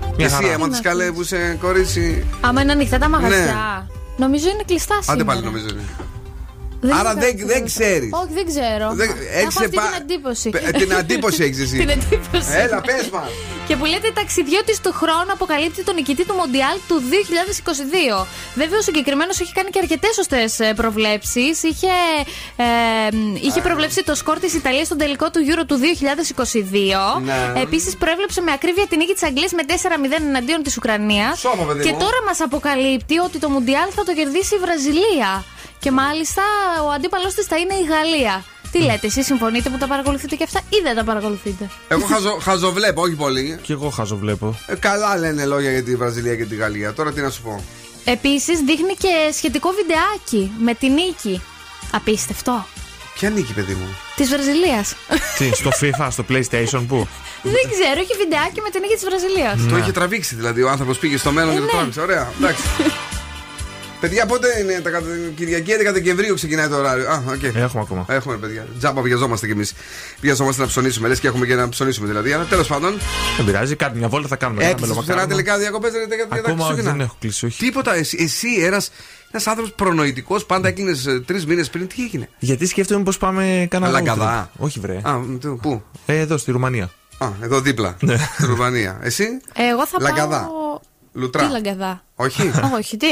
Και Μια εσύ, χαρά. αίμα τη καλέ που είσαι κορίτσι. Άμα είναι ανοιχτά τα μαγαζιά. Ναι. Νομίζω είναι κλειστά σήμερα. Άντε πάλι νομίζω. είναι. Δεν Άρα είμαι δεν, σίγουρη. δεν ξέρεις. Όχι, δεν ξέρω. Δεν- έχεις Έχω αυτή επα- την εντύπωση. Πε- την αντίποση έχεις εσύ. την εντύπωση. Έλα, πες μας. Και που λέτε ταξιδιώτης του χρόνου αποκαλύπτει τον νικητή του Μοντιάλ του 2022. Βέβαια, ο συγκεκριμένος έχει κάνει και αρκετές σωστές προβλέψεις. Είχε, ε, είχε προβλέψει το σκορ της Ιταλίας στον τελικό του Euro του 2022. Ναι. Επίσης, προέβλεψε με ακρίβεια την νίκη της Αγγλίας με 4-0 εναντίον της Ουκρανίας. Σώμα, παιδί Και μου. τώρα μας αποκαλύπτει ότι το Μουντιάλ θα το κερδίσει η Βραζιλία. Και μάλιστα ο αντίπαλος της θα είναι η Γαλλία. Τι λέτε, εσείς συμφωνείτε που τα παρακολουθείτε και αυτά ή δεν τα παρακολουθείτε; Εγώ χαζο, χαζοβλέπω, όχι πολύ. Κι εγώ χάζω βλέπω. Ε, καλά λένε λόγια για τη Βραζιλία και τη Γαλλία. Τώρα τι να σου πω. Επίσης δείχνει και σχετικό βιντεάκι με τη νίκη. Απίστευτο. Ποια νίκη, παιδί μου; Της Βραζιλίας. Τι, στο FIFA, στο PlayStation, πού; δεν ξέρω, έχει βιντεάκι με τη νίκη της Βραζιλίας. Το είχε τραβήξει δηλαδή. Ο άνθρωπος πήγε στο μέλλον Ε, και το ναι. τράβηξε. Ωραία, εντάξει. παιδιά, πότε είναι τα κατα- Κυριακή 11 Δεκεμβρίου ξεκινάει το ωράριο. Α, οκ. Έχουμε ακόμα. Έχουμε, παιδιά. Τζάμπα βιαζόμαστε κι εμείς. Βιαζόμαστε να ψωνίσουμε. Λες και έχουμε και να ψωνίσουμε δηλαδή. Αλλά τέλος πάντων. Δεν πειράζει, κάτι μια βόλτα θα κάνουμε. ένα Έκλεισε πουθενά μελομακάρονα. τελικά διακοπές για τα- για τα Ακόμα όχι, Χριστούγεννα. δεν έχω κλείσει, όχι. Τίποτα. Εσύ, εσύ ένας ένας άνθρωπος προνοητικός, πάντα έκλεινες τρεις μήνες πριν. Τι έγινε; Γιατί σκέφτομαι πώς πάμε κανένα Λαγκαδά. road trip. Όχι, βρε. Α, μ, το- πού; Ε, εδώ στη Ρουμανία. Α, εδώ δίπλα. Ναι. Στη Ρουμανία. Εσύ; Εγώ θα Λαγκαδά. πάω. Λουτρά. Τι λαγκαδά. Όχι. Όχι, τι.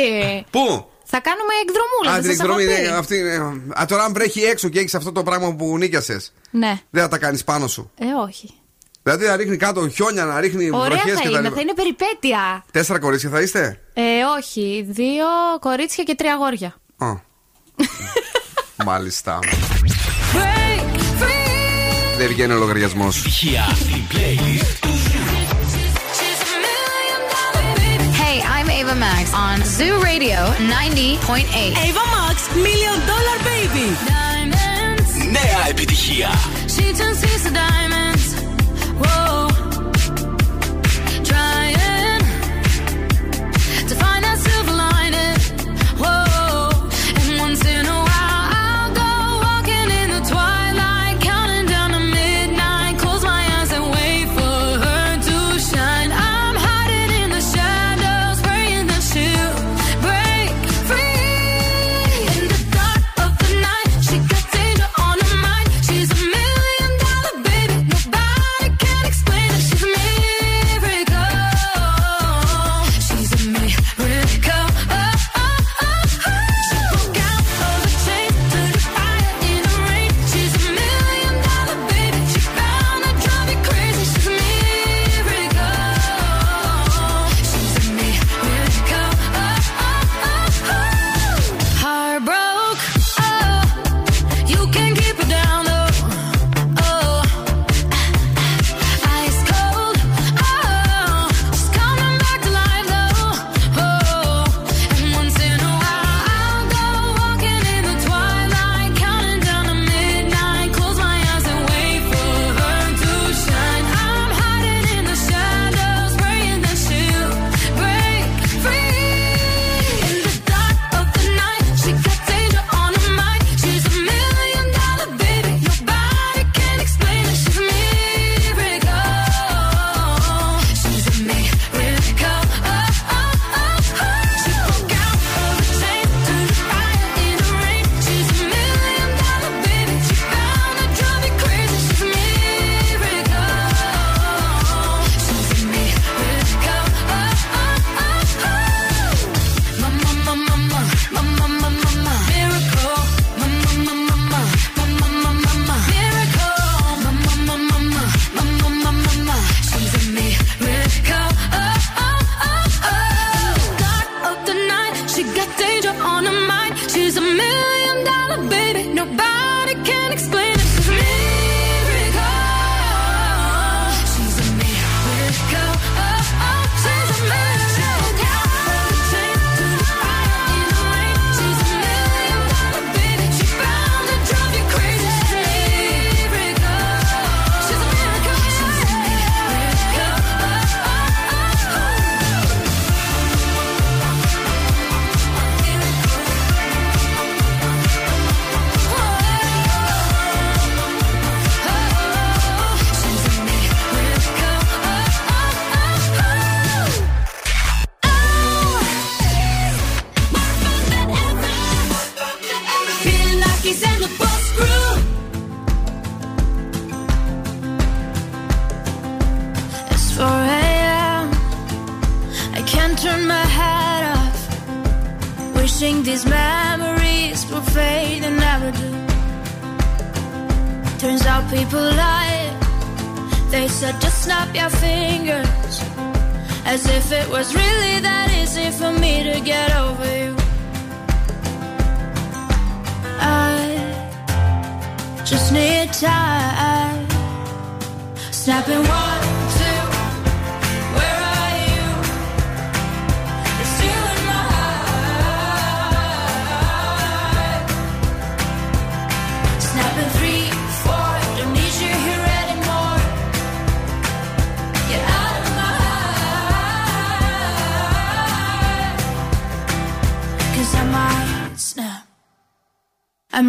Πού; Θα κάνουμε εκδρομούλα. Α, δεν την σας έχω εκδρομή. πει. είναι αυτή, είναι. Α, τώρα αν βρέχει έξω και έχεις αυτό το πράγμα που νίκιασες, Ναι. δεν θα τα κάνεις πάνω σου. Ε, όχι. Δηλαδή να ρίχνει κάτω χιόνια, να ρίχνει Ωραία βροχές θα και τα είναι, λοιπά. θα είναι περιπέτεια. Τέσσερα κορίτσια θα είστε; Ε, όχι. Δύο κορίτσια και τρία αγόρια. Α. Μάλιστα. Δεν βγαίνει ο λογαριασμός. Ava Max on Zoo Radio 90.8. Ava Max, Million Dollar Baby. Νέα επιτυχία. She turns keys to diamonds. Whoa.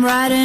riding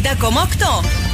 90,8.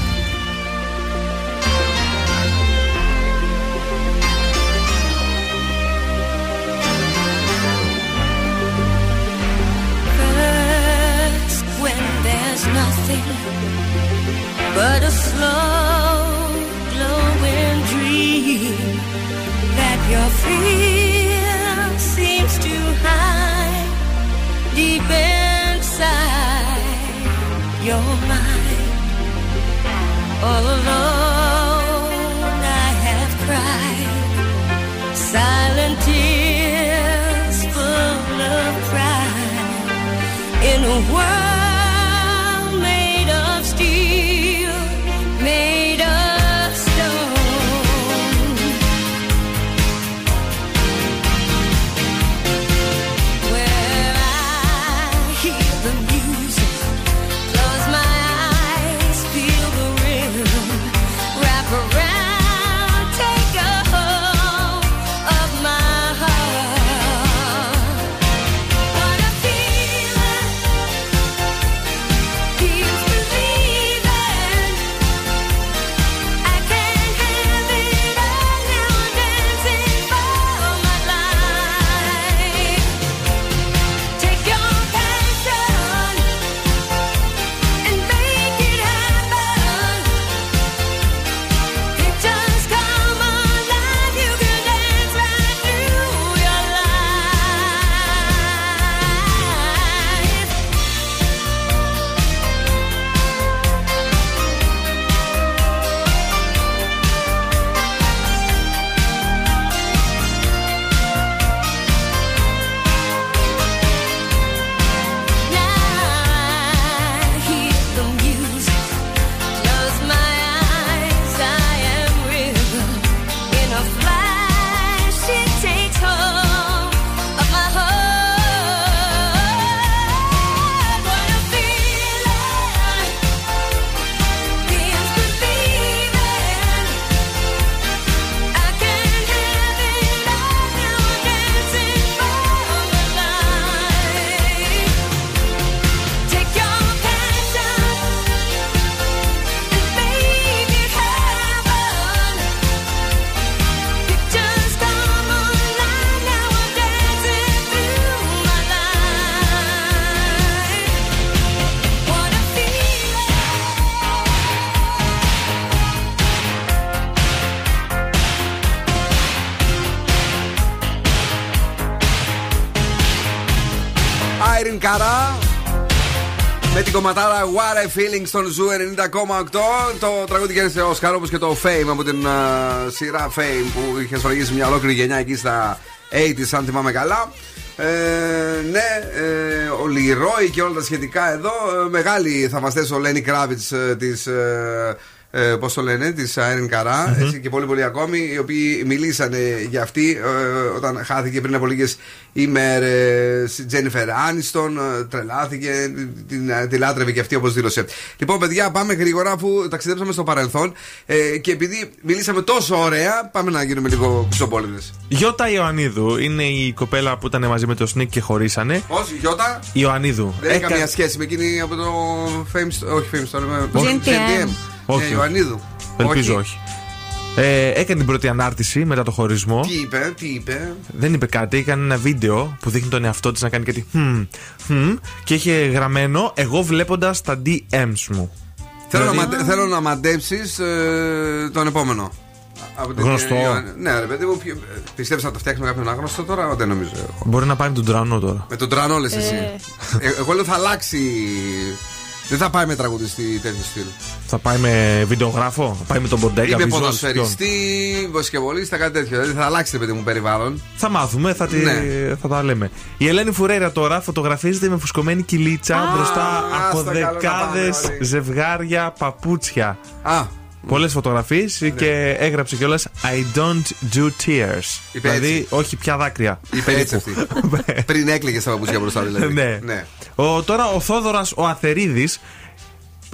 Irene Cara. Με την κομματάρα What a Feeling στον Zoo 90,8. Το τραγούδι κέρδισε Όσκαρ όπως και το Fame από την α, σειρά Fame που είχε σφραγίσει μια ολόκληρη γενιά εκεί στα 80s, αν θυμάμαι καλά. Ε, ναι, ε, ο Leroy και όλα τα σχετικά εδώ. Ε, μεγάλοι θαυμαστές ο Lenny Kravitz της. Ε, ε, Πώς το λένε, της Irene Cara έτσι, και πολλοί πολλοί ακόμη, οι οποίοι μιλήσανε για αυτή ε, όταν χάθηκε πριν από λίγες ημέρες. Τζένιφερ Άνιστον, ε, τρελάθηκε, την, ε, τη λάτρευε και αυτή όπως δήλωσε. Λοιπόν, παιδιά, πάμε γρήγορα αφού ταξιδέψαμε στο παρελθόν ε, και επειδή μιλήσαμε τόσο ωραία, πάμε να γίνουμε λίγο κουτσομπόλιδε. Γιώτα Ιωαννίδου είναι η κοπέλα που ήταν μαζί με τον Σνίκ και χωρίσανε. Όχι, Γιώτα. Ιωαννίδου. Δεν έχει Έκα- καμία σχέση με εκείνη από το Fame, όχι Fame Store, με Όχι. GNTM. Όχι. Ε, Ιωαννίδου. Ελπίζω όχι. Ε, έκανε την πρώτη ανάρτηση μετά το χωρισμό. Τι είπε, τι είπε; Δεν είπε κάτι, έκανε ένα βίντεο που δείχνει τον εαυτό της να κάνει κάτι. «Χμ, χμ», και είχε γραμμένο εγώ βλέποντας τα DMs μου. Θέλω, Δηλαδή- να, μαντε- θέλω να μαντέψεις τον επόμενο. Από την- Γνωστό. ε, Ναι, ρε παιδί μου, ποιο- πιστεύεις να το φτιάξουμε κάποιον άγνωστο τώρα, δεν νομίζω. Μπορεί να πάει με τον τρανό τώρα. Με τον τρανό λες εσύ. Ε, εγώ λέω θα αλλάξει. Δεν θα πάει με τραγουδιστή τέτοιο στυλ. Θα πάει με βιντεογράφο, θα πάει με τον Μποντέκα. Ή με visuals, ποιον. ποδοσφαιριστή, βοσκευολίστα, κάτι τέτοιο. Δηλαδή θα αλλάξει, ρε παιδί μου, περιβάλλον. Θα μάθουμε, θα, τη, Ναι. θα τα λέμε. Η Ελένη Φουρέρα τώρα φωτογραφίζεται με φουσκωμένη κυλίτσα μπροστά από άστα καλό να δεκάδες πάμε όλοι. ζευγάρια παπούτσια. Α. Πολλές φωτογραφίες και έγραψε κιόλας I don't do tears. Είπε δηλαδή, έτσι. όχι πια δάκρυα. Είπε έτσι αυτή. Πριν έκλαιγε στα παπούτσια μπροστά, δηλαδή. ναι. Ο, τώρα ο Θόδωρας ο Αθερίδης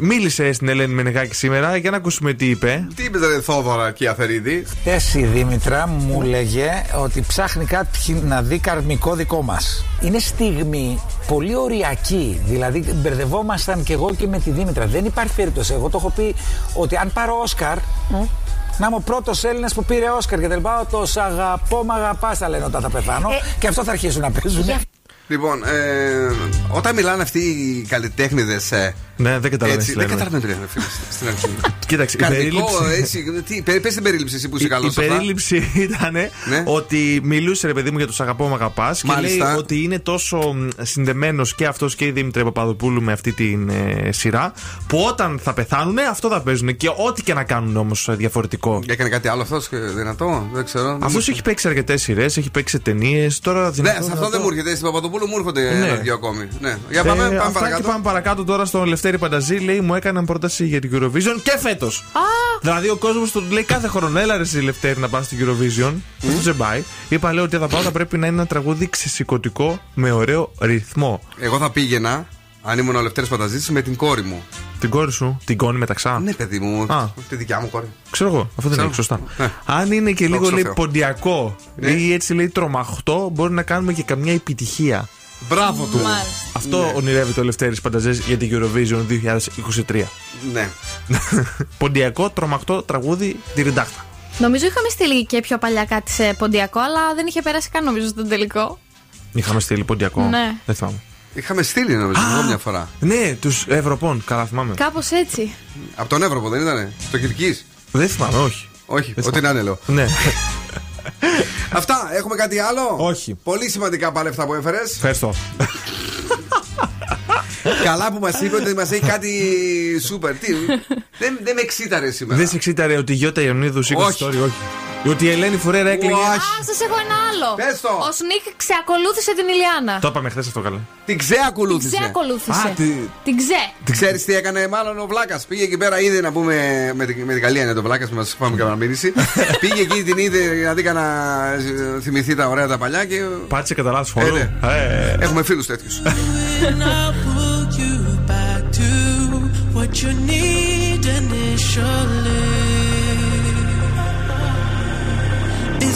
μίλησε στην Ελένη Μενεγάκη σήμερα για να ακούσουμε τι είπε. Τι είπε, ρε Θόδωρα και η Αθερίδη; Χθες η Δήμητρα μου λέγε ότι ψάχνει κάτι να δει καρμικό δικό μας. Είναι στιγμή πολύ οριακή. Δηλαδή μπερδευόμασταν και εγώ και με τη Δήμητρα. Δεν υπάρχει περίπτωση. Εγώ το έχω πει ότι αν πάρω Όσκαρ. Να είμαι ο πρώτος Έλληνας που πήρε Όσκαρ και τελπάω το σ' αγαπώ, μ' αγαπάς, θα λένε όταν θα πεθάνω. και αυτό θα αρχίσουν να παίζουν. Λοιπόν, ε, όταν μιλάνε αυτοί οι καλλιτέχνηδες. Ε, ναι, δεν καταλαβαίνεις έτσι, τι Δεν λένε. καταλαβαίνω τι λένε, φίλε. Στην αρχή. Κοίταξε, η Καρδικό, περίληψη- έτσι. Τι, πε πες την περίληψη εσύ που είσαι Η, καλός η περίληψη ήταν ότι μιλούσε ρε παιδί μου για τους αγαπώ μ' αγαπάς και λέει Μάλιστα. ότι είναι τόσο συνδεμένος και αυτός και η Δήμητρα Παπαδοπούλου με αυτή τη ε, σειρά που όταν θα πεθάνουν αυτό θα παίζουν και ό,τι και να κάνουν όμως διαφορετικό. Έκανε κάτι άλλο αυτός δυνατό, δεν ξέρω. Αυτό έχει παίξει αρκετές σειρές, έχει παίξει ταινίες. Τώρα Ναι, δυνατό, σε αυτό δυνατό. δεν μου έρχεται. Στην Παπαδοπούλου μου έρχονται Ναι. ένα-δυο ακόμη. Ναι. Για Ε, πάμε, πάμε αυτά παρακάτω. Και πάμε παρακάτω τώρα στον Λευτέρη Πανταζή. Λέει μου έκαναν πρόταση για την Eurovision και φέτος. Δηλαδή ο κόσμος του λέει κάθε χρόνο, έλα ρε εσύ Λευτέρη να πας στην Eurovision. Αυτό δεν πάει. Είπα λέω ότι θα πάω, θα πρέπει να είναι ένα τραγούδι ξεσηκωτικό με ωραίο ρυθμό. Εγώ θα πήγαινα, αν ήμουν ο Λευτέρης Πανταζήτη, με την κόρη μου. Την κόρη σου, την κόνη μεταξά. Ναι, παιδί μου, Α. τη δικιά μου κόρη. Ξέρω εγώ, αυτό δεν Ξέρω. είναι σωστά. Ναι. Αν είναι και λίγο Δόξα λέει Θεώ. ποντιακό Ναι. ή έτσι λέει τρομαχτό, μπορεί να κάνουμε και καμιά επιτυχία. Μπράβο του. Αυτό Ναι. ονειρεύεται ο Λευτέρης Πανταζές για την Eurovision 2023. Ναι. Ποντιακό, τρομακτό τραγούδι, τη ριντάχτα. Νομίζω είχαμε στείλει και πιο παλιά κάτι σε ποντιακό, αλλά δεν είχε περάσει καν νομίζω στον τελικό. Είχαμε στείλει ποντιακό. Ναι. Δεν θυμάμαι. Είχαμε στείλει νομίζω εγώ μια φορά. Ναι, τους Ευρωπών, καλά θυμάμαι. Κάπως έτσι. Από τον Εύρωπο δεν ήτανε; Το Κυρκής; Δεν θυμάμαι, όχι. Όχι, Δεν ό,τι να είναι λέω. Ναι. Αυτά, έχουμε κάτι άλλο; Όχι. Πολύ σημαντικά πάλι αυτά που έφερες. Ευχαριστώ. Καλά που μας είπε ότι μας έχει κάτι σούπερ. Τι, δεν, δεν με εξήταρε σήμερα. Δεν σε εξήταρε ότι η Γιώτα Ιωνίδου σήκωσε Όχι. story, όχι. Ότι η Ελένη Φουρέρα έκλαιγε. Α, σας έχω ένα άλλο. Πες το. Ο Σνίκ ξεακολούθησε την Ηλιάνα. Το είπαμε χθες αυτό καλά. Την ξεακολούθησε. Ξεακολούθησε. Α, τι- Την ξε. Τι ξέρεις τι έκανε μάλλον ο Βλάκας. Πήγε εκεί πέρα, είδε να πούμε. Με, την- με την καλή είναι το Βλάκα που μας πάμε κανένα μήνυση. Πήγε εκεί, την είδε να δει να ε, θυμηθεί τα ωραία τα παλιά και. Πάτησε κατά λάθος φόρο. Ε, ναι. Ε, Έχουμε φίλους τέτοιους. And I'll pull you back to what you need initially.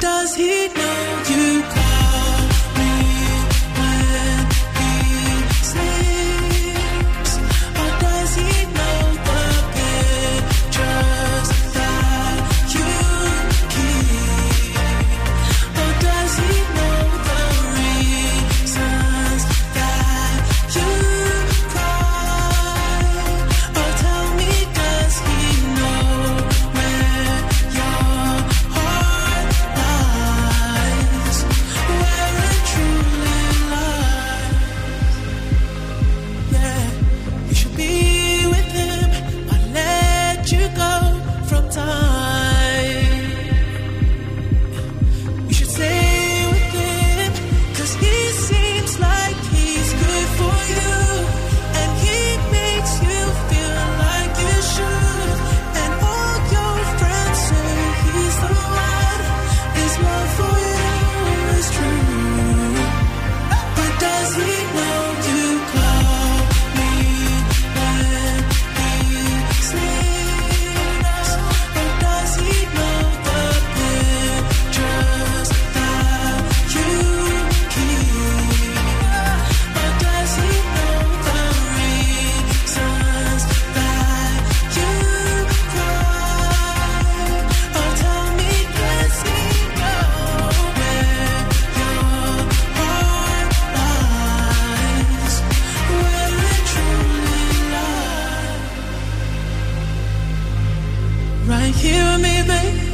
does he know? hear me, baby?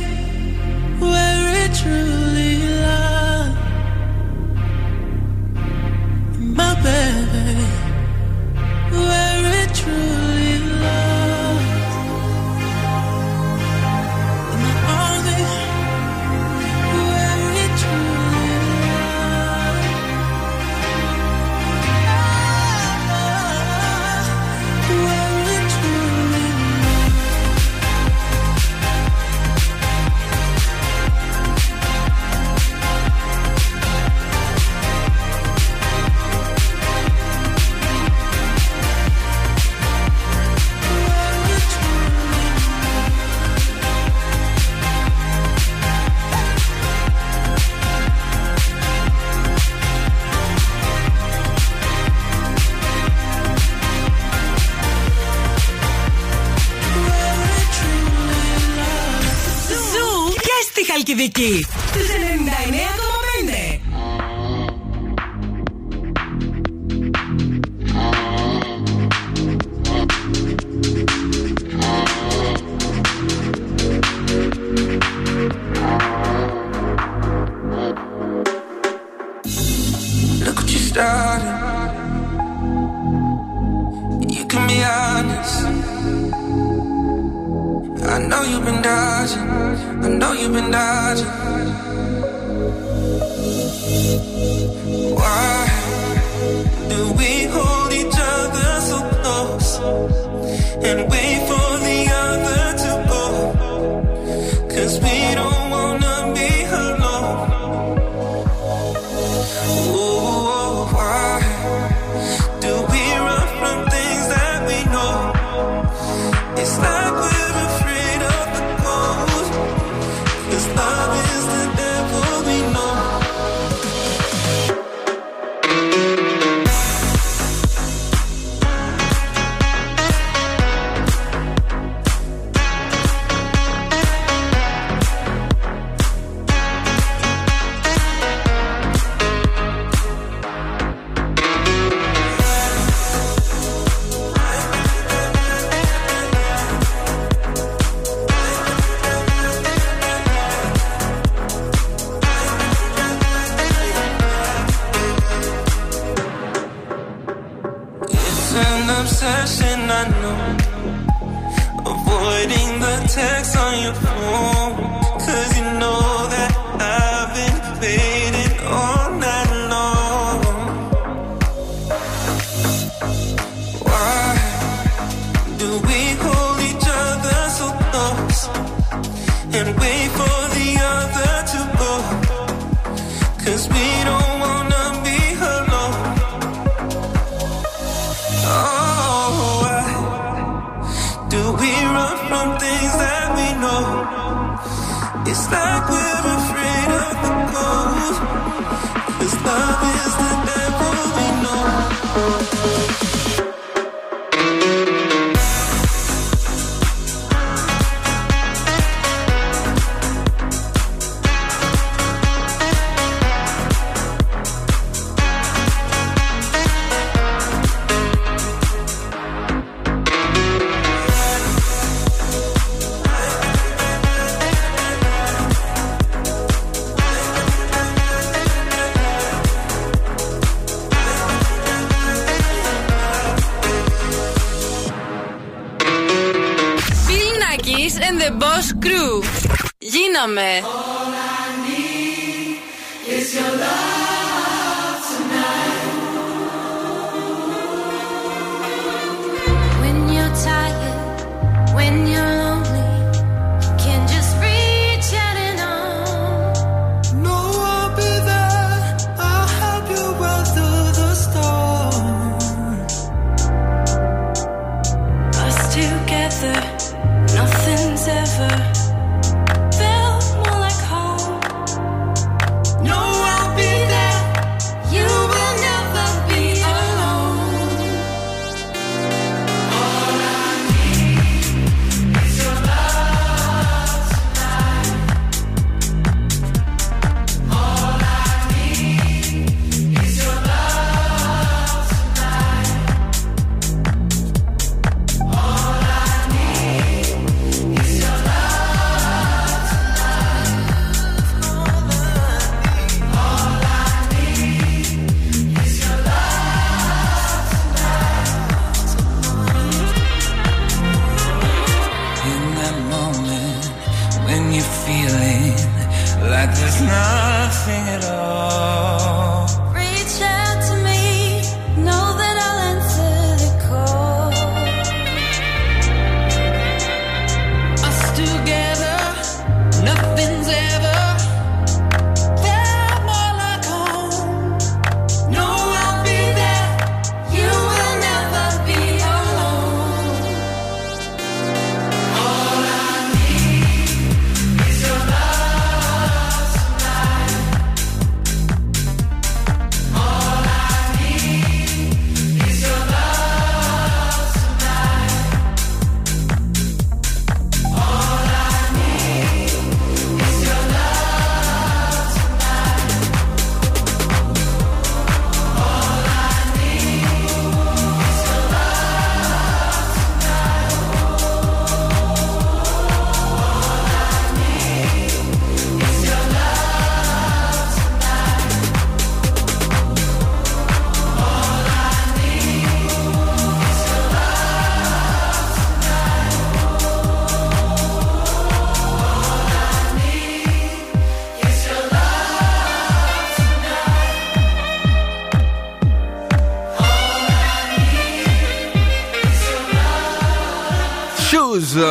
Rose. uh,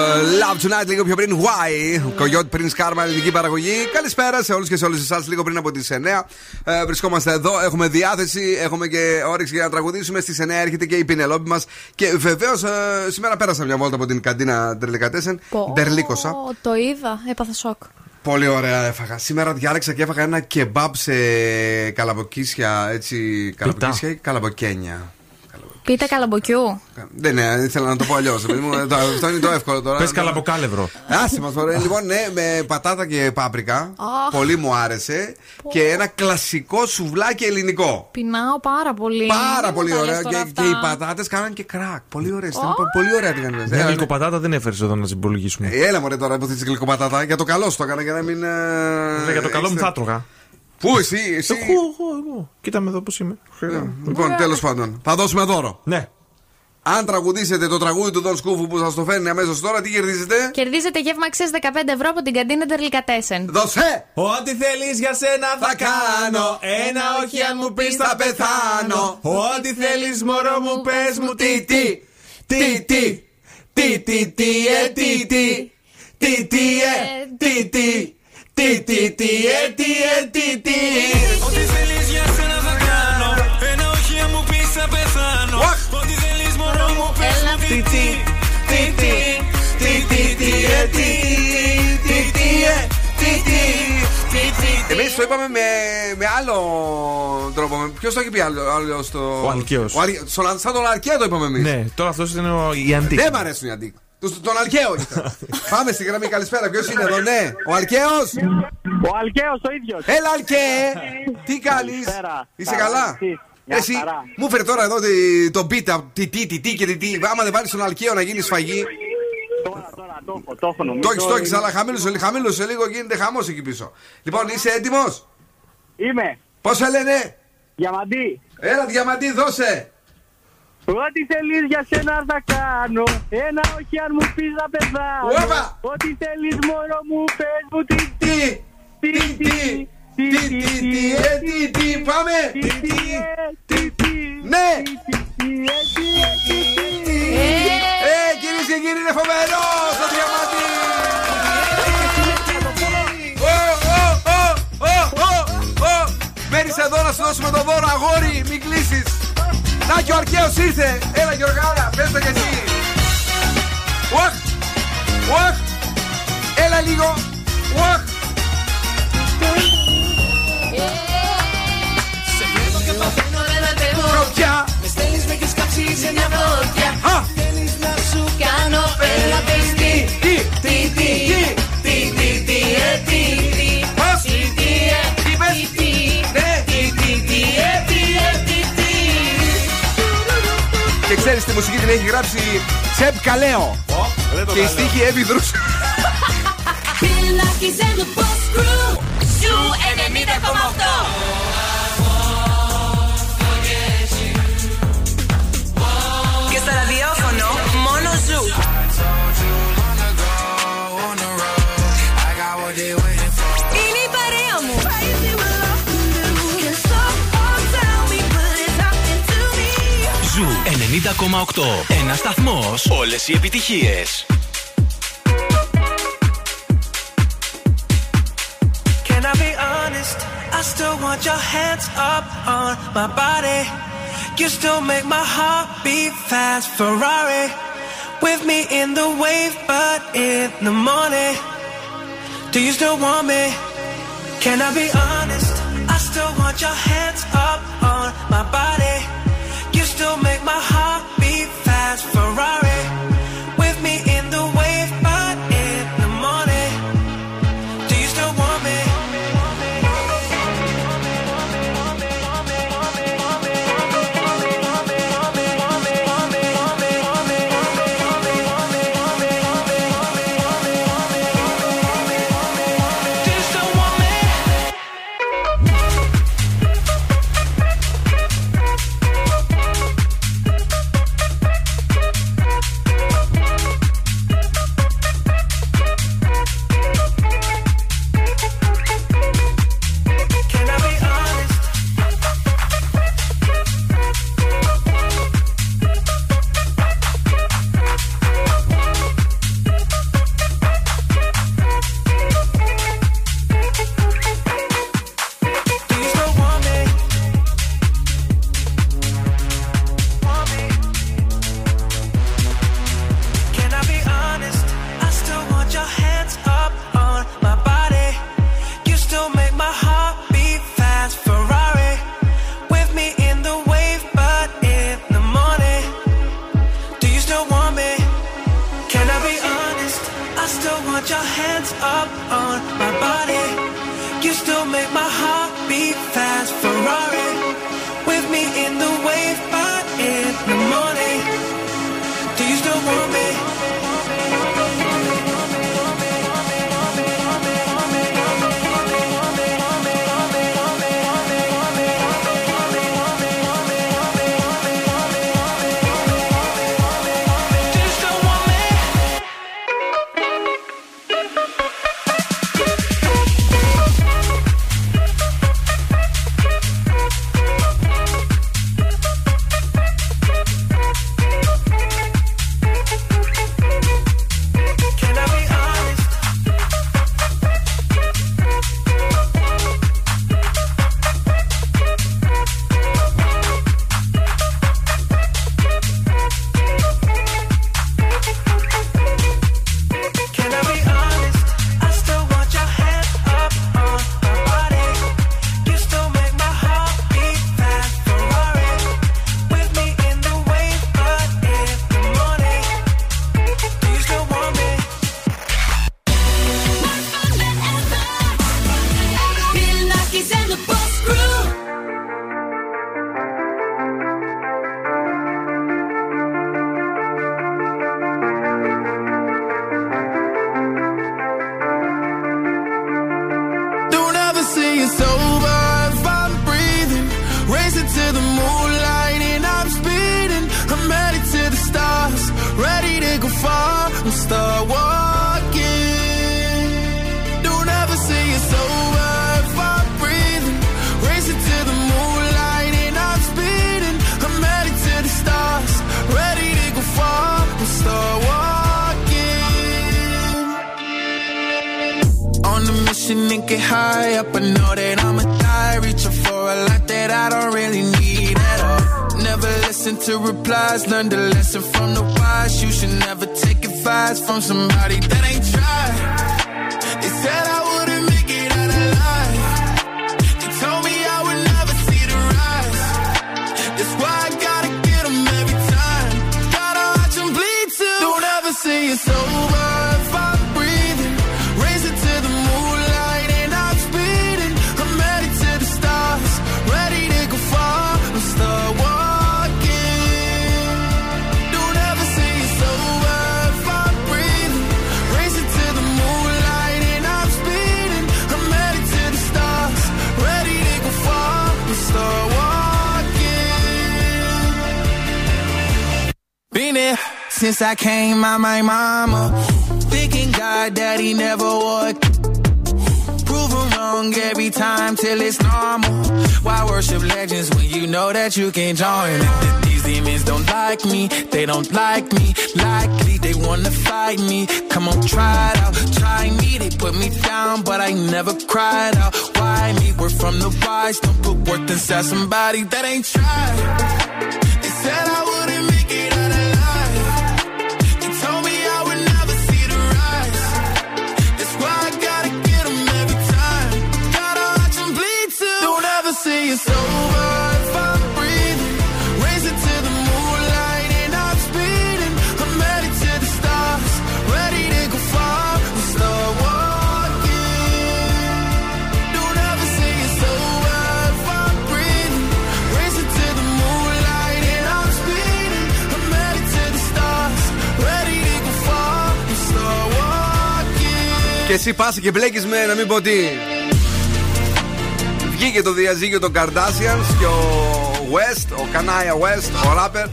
Love tonight λίγο πιο πριν. Why; Κογιότ πριν σκάρμα ελληνική παραγωγή. Καλησπέρα σε όλους και σε όλες εσάς. Λίγο πριν από τις 9. Ε, βρισκόμαστε εδώ. Έχουμε διάθεση. Έχουμε και όρεξη για να τραγουδήσουμε. Στις 9 έρχεται και η Πινελόπη μας. Και βεβαίως σήμερα πέρασα μια βόλτα από την καντίνα Ντερλικατέσεν. Ντερλίκοσα. Ω, Το είδα, έπαθα σοκ. Πολύ ωραία έφαγα. Σήμερα διάλεξα και έφαγα ένα κεμπάμπ σε καλαμποκίσια. Έτσι. Καλαμποκίσια ή καλαμποκένια. Πείτε καλαμποκιού. Δεν ναι, ήθελα να το πω αλλιώς. Αυτό είναι το εύκολο τώρα. Πες καλαμποκάλευρο. Άσε μα τώρα. Λοιπόν, ναι, με πατάτα και πάπρικα. Αχ. Πολύ μου άρεσε. Και ένα κλασικό σουβλάκι ελληνικό. Πεινάω πάρα πολύ. Πάρα Μην πολύ μου τα ωραία. λες τώρα Και, αυτά. και οι πατάτες κάναν και κρακ. Πολύ ωραίε. Πολύ ωραία την κάνανε. Μια γλυκοπατάτα δεν έφερες εδώ να συμπολογίσουμε. Ε, Έλα μωρέ τώρα που θες γλυκοπατάτα. Για το καλό σου το έκανα για να μην. ε, Για το καλό μου έχεις- θα τρώγα. Πού εσύ, εσύ; Εγώ, εγώ, εγώ. Κοίτα με εδώ πώς είμαι. Λοιπόν, τέλος πάντων. Θα δώσουμε δώρο. Ναι. Αν τραγουδήσετε το τραγούδι του Δον Σκούφου που σας το φέρνει αμέσως τώρα, τι κερδίζετε; Κερδίζετε γεύμα αξία 15 ευρώ από την καντίνα Ντερλικατέσεν. Δώσε! Ό,τι θέλεις για σένα θα κάνω. Ένα όχι αν μου πεις θα πεθάνω. Ό,τι θέλεις μωρό μου πες μου τι τι. Τι τι. Τι τι τι ε τι τι. Τι τι ε τι τι. Τι τι τι ε τι ε τι τι. Ό,τι θέλεις για σένα θα κάνω Ένα όχι αν μου πεις θα πεθάνω Ό,τι θέλεις μωρό μου πες μου τι τι Τι τι Τι τι τι ε τι Τι τι ε Τι τι Τι τι Εμεί το είπαμε με, με άλλο τρόπο. Ποιο το έχει πει άλλο, άλλο στο. Ο Αλκαίος. Ο Αλ- στον- σαν τον Αλκαίο το είπαμε εμεί. Ναι, τώρα αυτό είναι ο η αντί. Δεν μ' αρέσουν οι αντίκ. Τους- Τον Αλκαίο ήταν. Πάμε στη γραμμή, καλησπέρα. Ποιος είναι εδώ, ναι. Ο Αλκαίος; Ο Αλκαίος ο ίδιος. Έλα, Αλκαίε. Τι κάνεις; Είσαι καλά; Εσύ μου φέρε τώρα εδώ τη- το beat, τι, τι, τι, τι και τι, τι. Άμα δεν βάλεις τον Αλκαίο να γίνεις σφαγή. Τώρα, τώρα, το έχω, το έχω νομίζω. Το έχεις, το έχεις, είναι- αλλά χαμήλωσε, χαμήλωσε λίγο, γίνεται χαμός εκεί πίσω. Λοιπόν, είσαι έτοιμος; Είμαι. Πώς σε λένε, Διαμαντή. Έλα, διαμαντή, δώσε. Ό,τι θέλεις για σένα θα κάνω Ένα όχι αν μου πεις να πεθάνω Όπα! Ό,τι θέλεις μωρό μου πες μου τι Τι Τι τι Τι τι τι ε, τι, τι, πάμε. Τι τι ε, τι τι Ναι. Τι τι ε, τι ε, τι τι Ε, κυρίε και κύριοι, είναι φοβερό το διαμαντή. Ω, ω, ω, ω, ω, ω. Μένεις εδώ να σου δώσουμε το δώρο, αγόρι, μην κλείσεις. Να και ο αρχαίος ήρθε. Έλα Γιωργάρα, πες το κι εσύ. Ουαχ, ουαχ. Έλα λίγο. Ουαχ. Σε βλέπω και παθαίνω δεν αντέχω Τροπιά. Με στέλνεις με έχεις κάψει σε μια φωτιά Α. Θέλεις να σου κάνω Έλα Και ξέρεις τη μουσική την έχει γράψει Τσεπ Καλέο. Δεν το Και η λέω. στίχη Εύη Δρούσα. Ένα σταθμό. Όλε οι επιτυχίε. Can I be honest? I still want your hands up on my body. You still make my heart beat fast. Ferrari with me in the wave, but in the morning. Do you still want me? Can I be honest? I still want your hands up on my body. My heart beat fast. Ferrari somebody that ain't tried. Και εσύ πας και μπλέκεις με να μην πω τι. Βγήκε το διαζύγιο των Kardashians και ο West, ο Κανάια West, ο ράπερ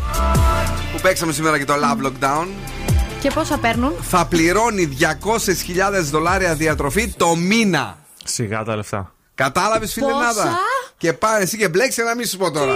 που παίξαμε σήμερα και το Love Lockdown. Και πόσα παίρνουν; Θα πληρώνει 200.000 δολάρια διατροφή το μήνα. Σιγά τα λεφτά. Κατάλαβες, φιλενάδα. Και πάρε εσύ και μπλέξε να μην σου πω τώρα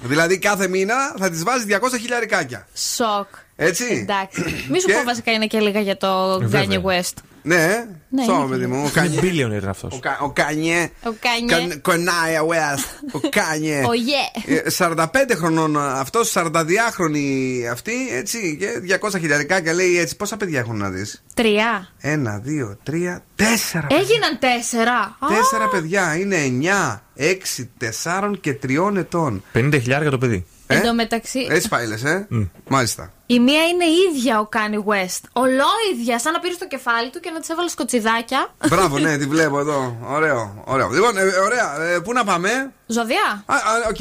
δηλαδή κάθε μήνα θα της βάζεις 200 χιλιαρικάκια. Σοκ. Έτσι. Εντάξει. Μη σου πω βασικά είναι και λίγα για το ε, Kanye West. Ναι, ναι σώμα παιδί μου. Ο Κάνιε. Μπίλιον ήταν αυτός. Ο Κάνιε. Ο Κάνιε. Κονάια West. Ο Κάνιε. Ο Γε. Ε, 45 χρονών αυτός, 42 χρόνοι αυτοί έτσι. Και 200 χιλιαρικά και λέει έτσι. Πόσα παιδιά έχουν να δεις; Τρία. Ένα, δύο, τρία, τέσσερα. Έγιναν τέσσερα. Τέσσερα παιδιά. Είναι εννιά, έξι, τεσσάρων και τριών ετών. 50 χιλιάρια το παιδί. Ε; Εν τω μεταξύ, Έτσι πάει, λες, ε; Μάλιστα. η μία είναι ίδια ο Kanye West. Ολόιδια, σαν να πήρε το κεφάλι του και να της έβαλε κοτσιδάκια. Μπράβο, ναι, τη βλέπω εδώ. Ωραίο, ωραίο. Λοιπόν, ε, ωραία. Ε, πού να πάμε; Ζώδια. Α, α, οκ.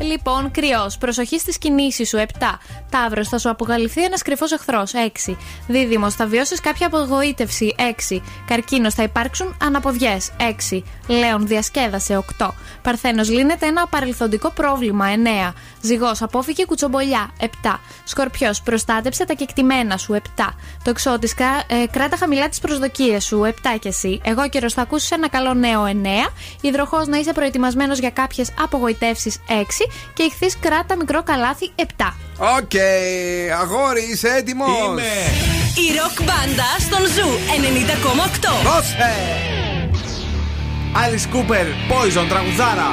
Λοιπόν, κριός. Προσοχή στις κινήσεις σου. 7. Ταύρος. Θα σου αποκαλυφθεί ένας κρυφός εχθρός. 6. Δίδυμος. Θα βιώσεις κάποια απογοήτευση. 6. Καρκίνος. Θα υπάρξουν αναποδιές. 6. Λέων. Διασκέδασε. 8. Παρθένος. Λύνεται ένα παρελθοντικό πρόβλημα. 9. Ζυγός. Απόφυγε κουτσομπολιά. 7. Σκορπιός. Προστάτεψε τα κεκτημένα σου. 7. Τοξότη. Ε, κράτα χαμηλά τις προσδοκίες σου. 7 και εσύ. Αιγόκερω. Θα ακούσεις ένα καλό νέο. 9. Υδροχόος. Να είσαι προετοιμασμένος για κάποιες απογοητεύσεις. 6. Και Ιχθείς κράτα μικρό καλάθι. 7. Οκ. Αγόρι, είσαι έτοιμος; Είμαι. Η ροκ μπάντα στον Zoo 90,8. Δώσε. Alice Cooper, Poison, τραγουδάρα.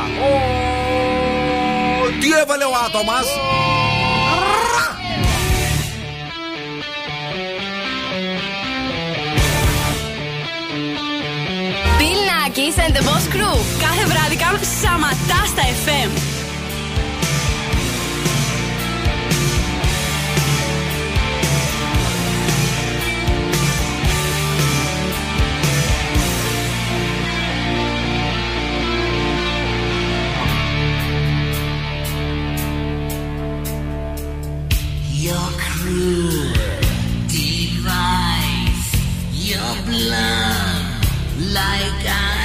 Τι έβαλε ο άτομας; Bill Nackis and the Boss Crew. Κάθε βράδυ κάνουν σαματά στα FM. Your cruel device, your blood like ice.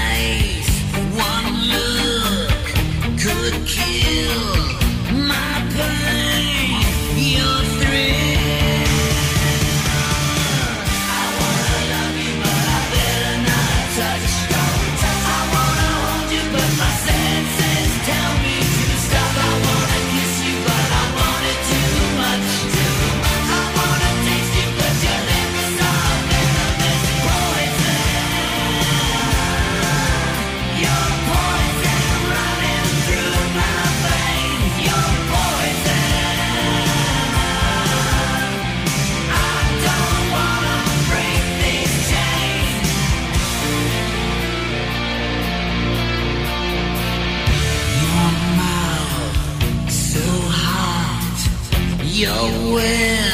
your way.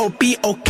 B-O-B-O-K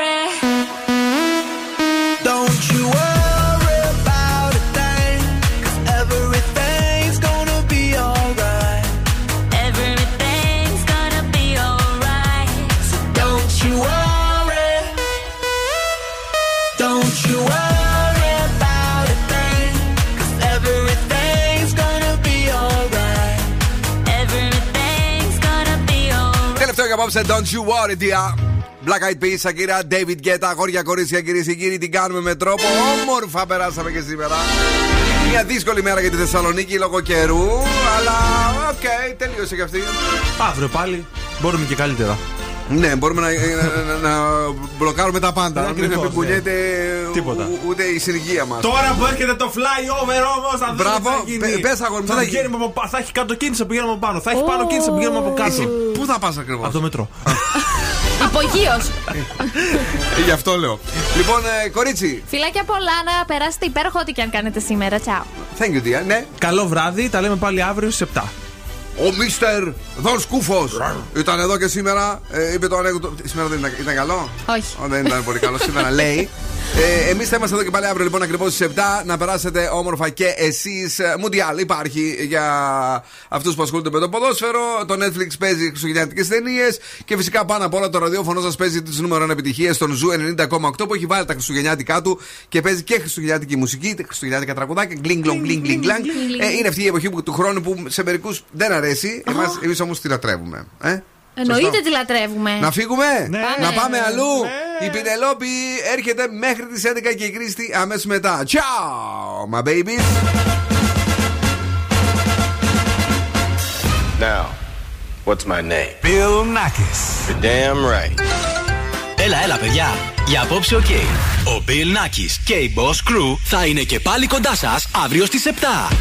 Απόψε, Don't you worry, dear. Black Eyed Peas, Shakira, David Guetta, αγόρια, κορίτσια, κυρίες και κύριοι, την κάνουμε με τρόπο. Όμορφα περάσαμε και σήμερα. Μια δύσκολη μέρα για τη Θεσσαλονίκη λόγω καιρού, αλλά οκ, τελείωσε και αυτή. Αύριο πάλι μπορούμε και καλύτερα. Ναι, μπορούμε να, να, να μπλοκάρουμε τα πάντα. Ναι, Να μην ακριβώς, επιπουλιέται ναι. Τίποτα. ου- ούτε η συνοικία μας. Τώρα που έρχεται το flyover όμως θα δούμε Μπράβο, τι θα γίνει. πε- πες, αγόρι μου, θα, τι θα γίνει. πηγαίνουμε από πα- θα έχει κάτω κίνηση, θα πηγαίνουμε από πάνω. Θα έχει πάνω κίνηση, θα πηγαίνουμε από κάτω. Πού θα πας ακριβώς; Από το μετρό. Υπογείως. Ε, Γι' αυτό λέω. Λοιπόν, ε, κορίτσι, Φιλάκια πολλά να περάσετε υπέροχο ό,τι και αν κάνετε σήμερα. Τσαου. thank you, dear. Ναι. Καλό βράδυ, τα λέμε πάλι αύριο στις 7. Ο Μίστερ Δον Σκούφο ήταν εδώ και σήμερα. Ε, είπε το ανέκδοτο. Σήμερα δεν ήταν, ήταν καλό; Όχι. Ω, δεν ήταν πολύ καλό. Σήμερα λέει. Ε, Εμείς θα είμαστε εδώ και πάλι αύριο λοιπόν ακριβώς στις 7 να περάσετε όμορφα και εσείς. Μουντιάλ υπάρχει για αυτούς που ασχολούνται με το ποδόσφαιρο. Το Netflix παίζει χριστουγεννιάτικες ταινίες. Και φυσικά πάνω απ' όλα το ραδιόφωνο σας παίζει τις νούμερο 1 επιτυχίες στον Zoo 90,8 που έχει βάλει τα χριστουγεννιάτικά του και παίζει και χριστουγεννιάτικη μουσική, χριστουγεννιάτικα τραγουδάκια. Γκλινγκ, γκλινγκ, γκλινγκ, γκλινγκ, γκλινγκ. Ε, Είναι αυτή η εποχή που- του χρόνου που σε μερικούς δεν αρέσει. Εμείς όμως τη λατρεύουμε. Ε; Εννοείται Σωστό. τη λατρεύουμε. Να φύγουμε, Πάμε. να πάμε αλλού. Η Πινελόπη έρχεται μέχρι τις 11 και η Κρίστη αμέσως μετά. Ciao, my babies. Now, what's my name? Bill Nakis. You're damn right. Έλα, έλα, παιδιά. Για απόψε, οκ. Ο Bill Nakis και η Boss Crew θα είναι και πάλι κοντά σας αύριο στις 7.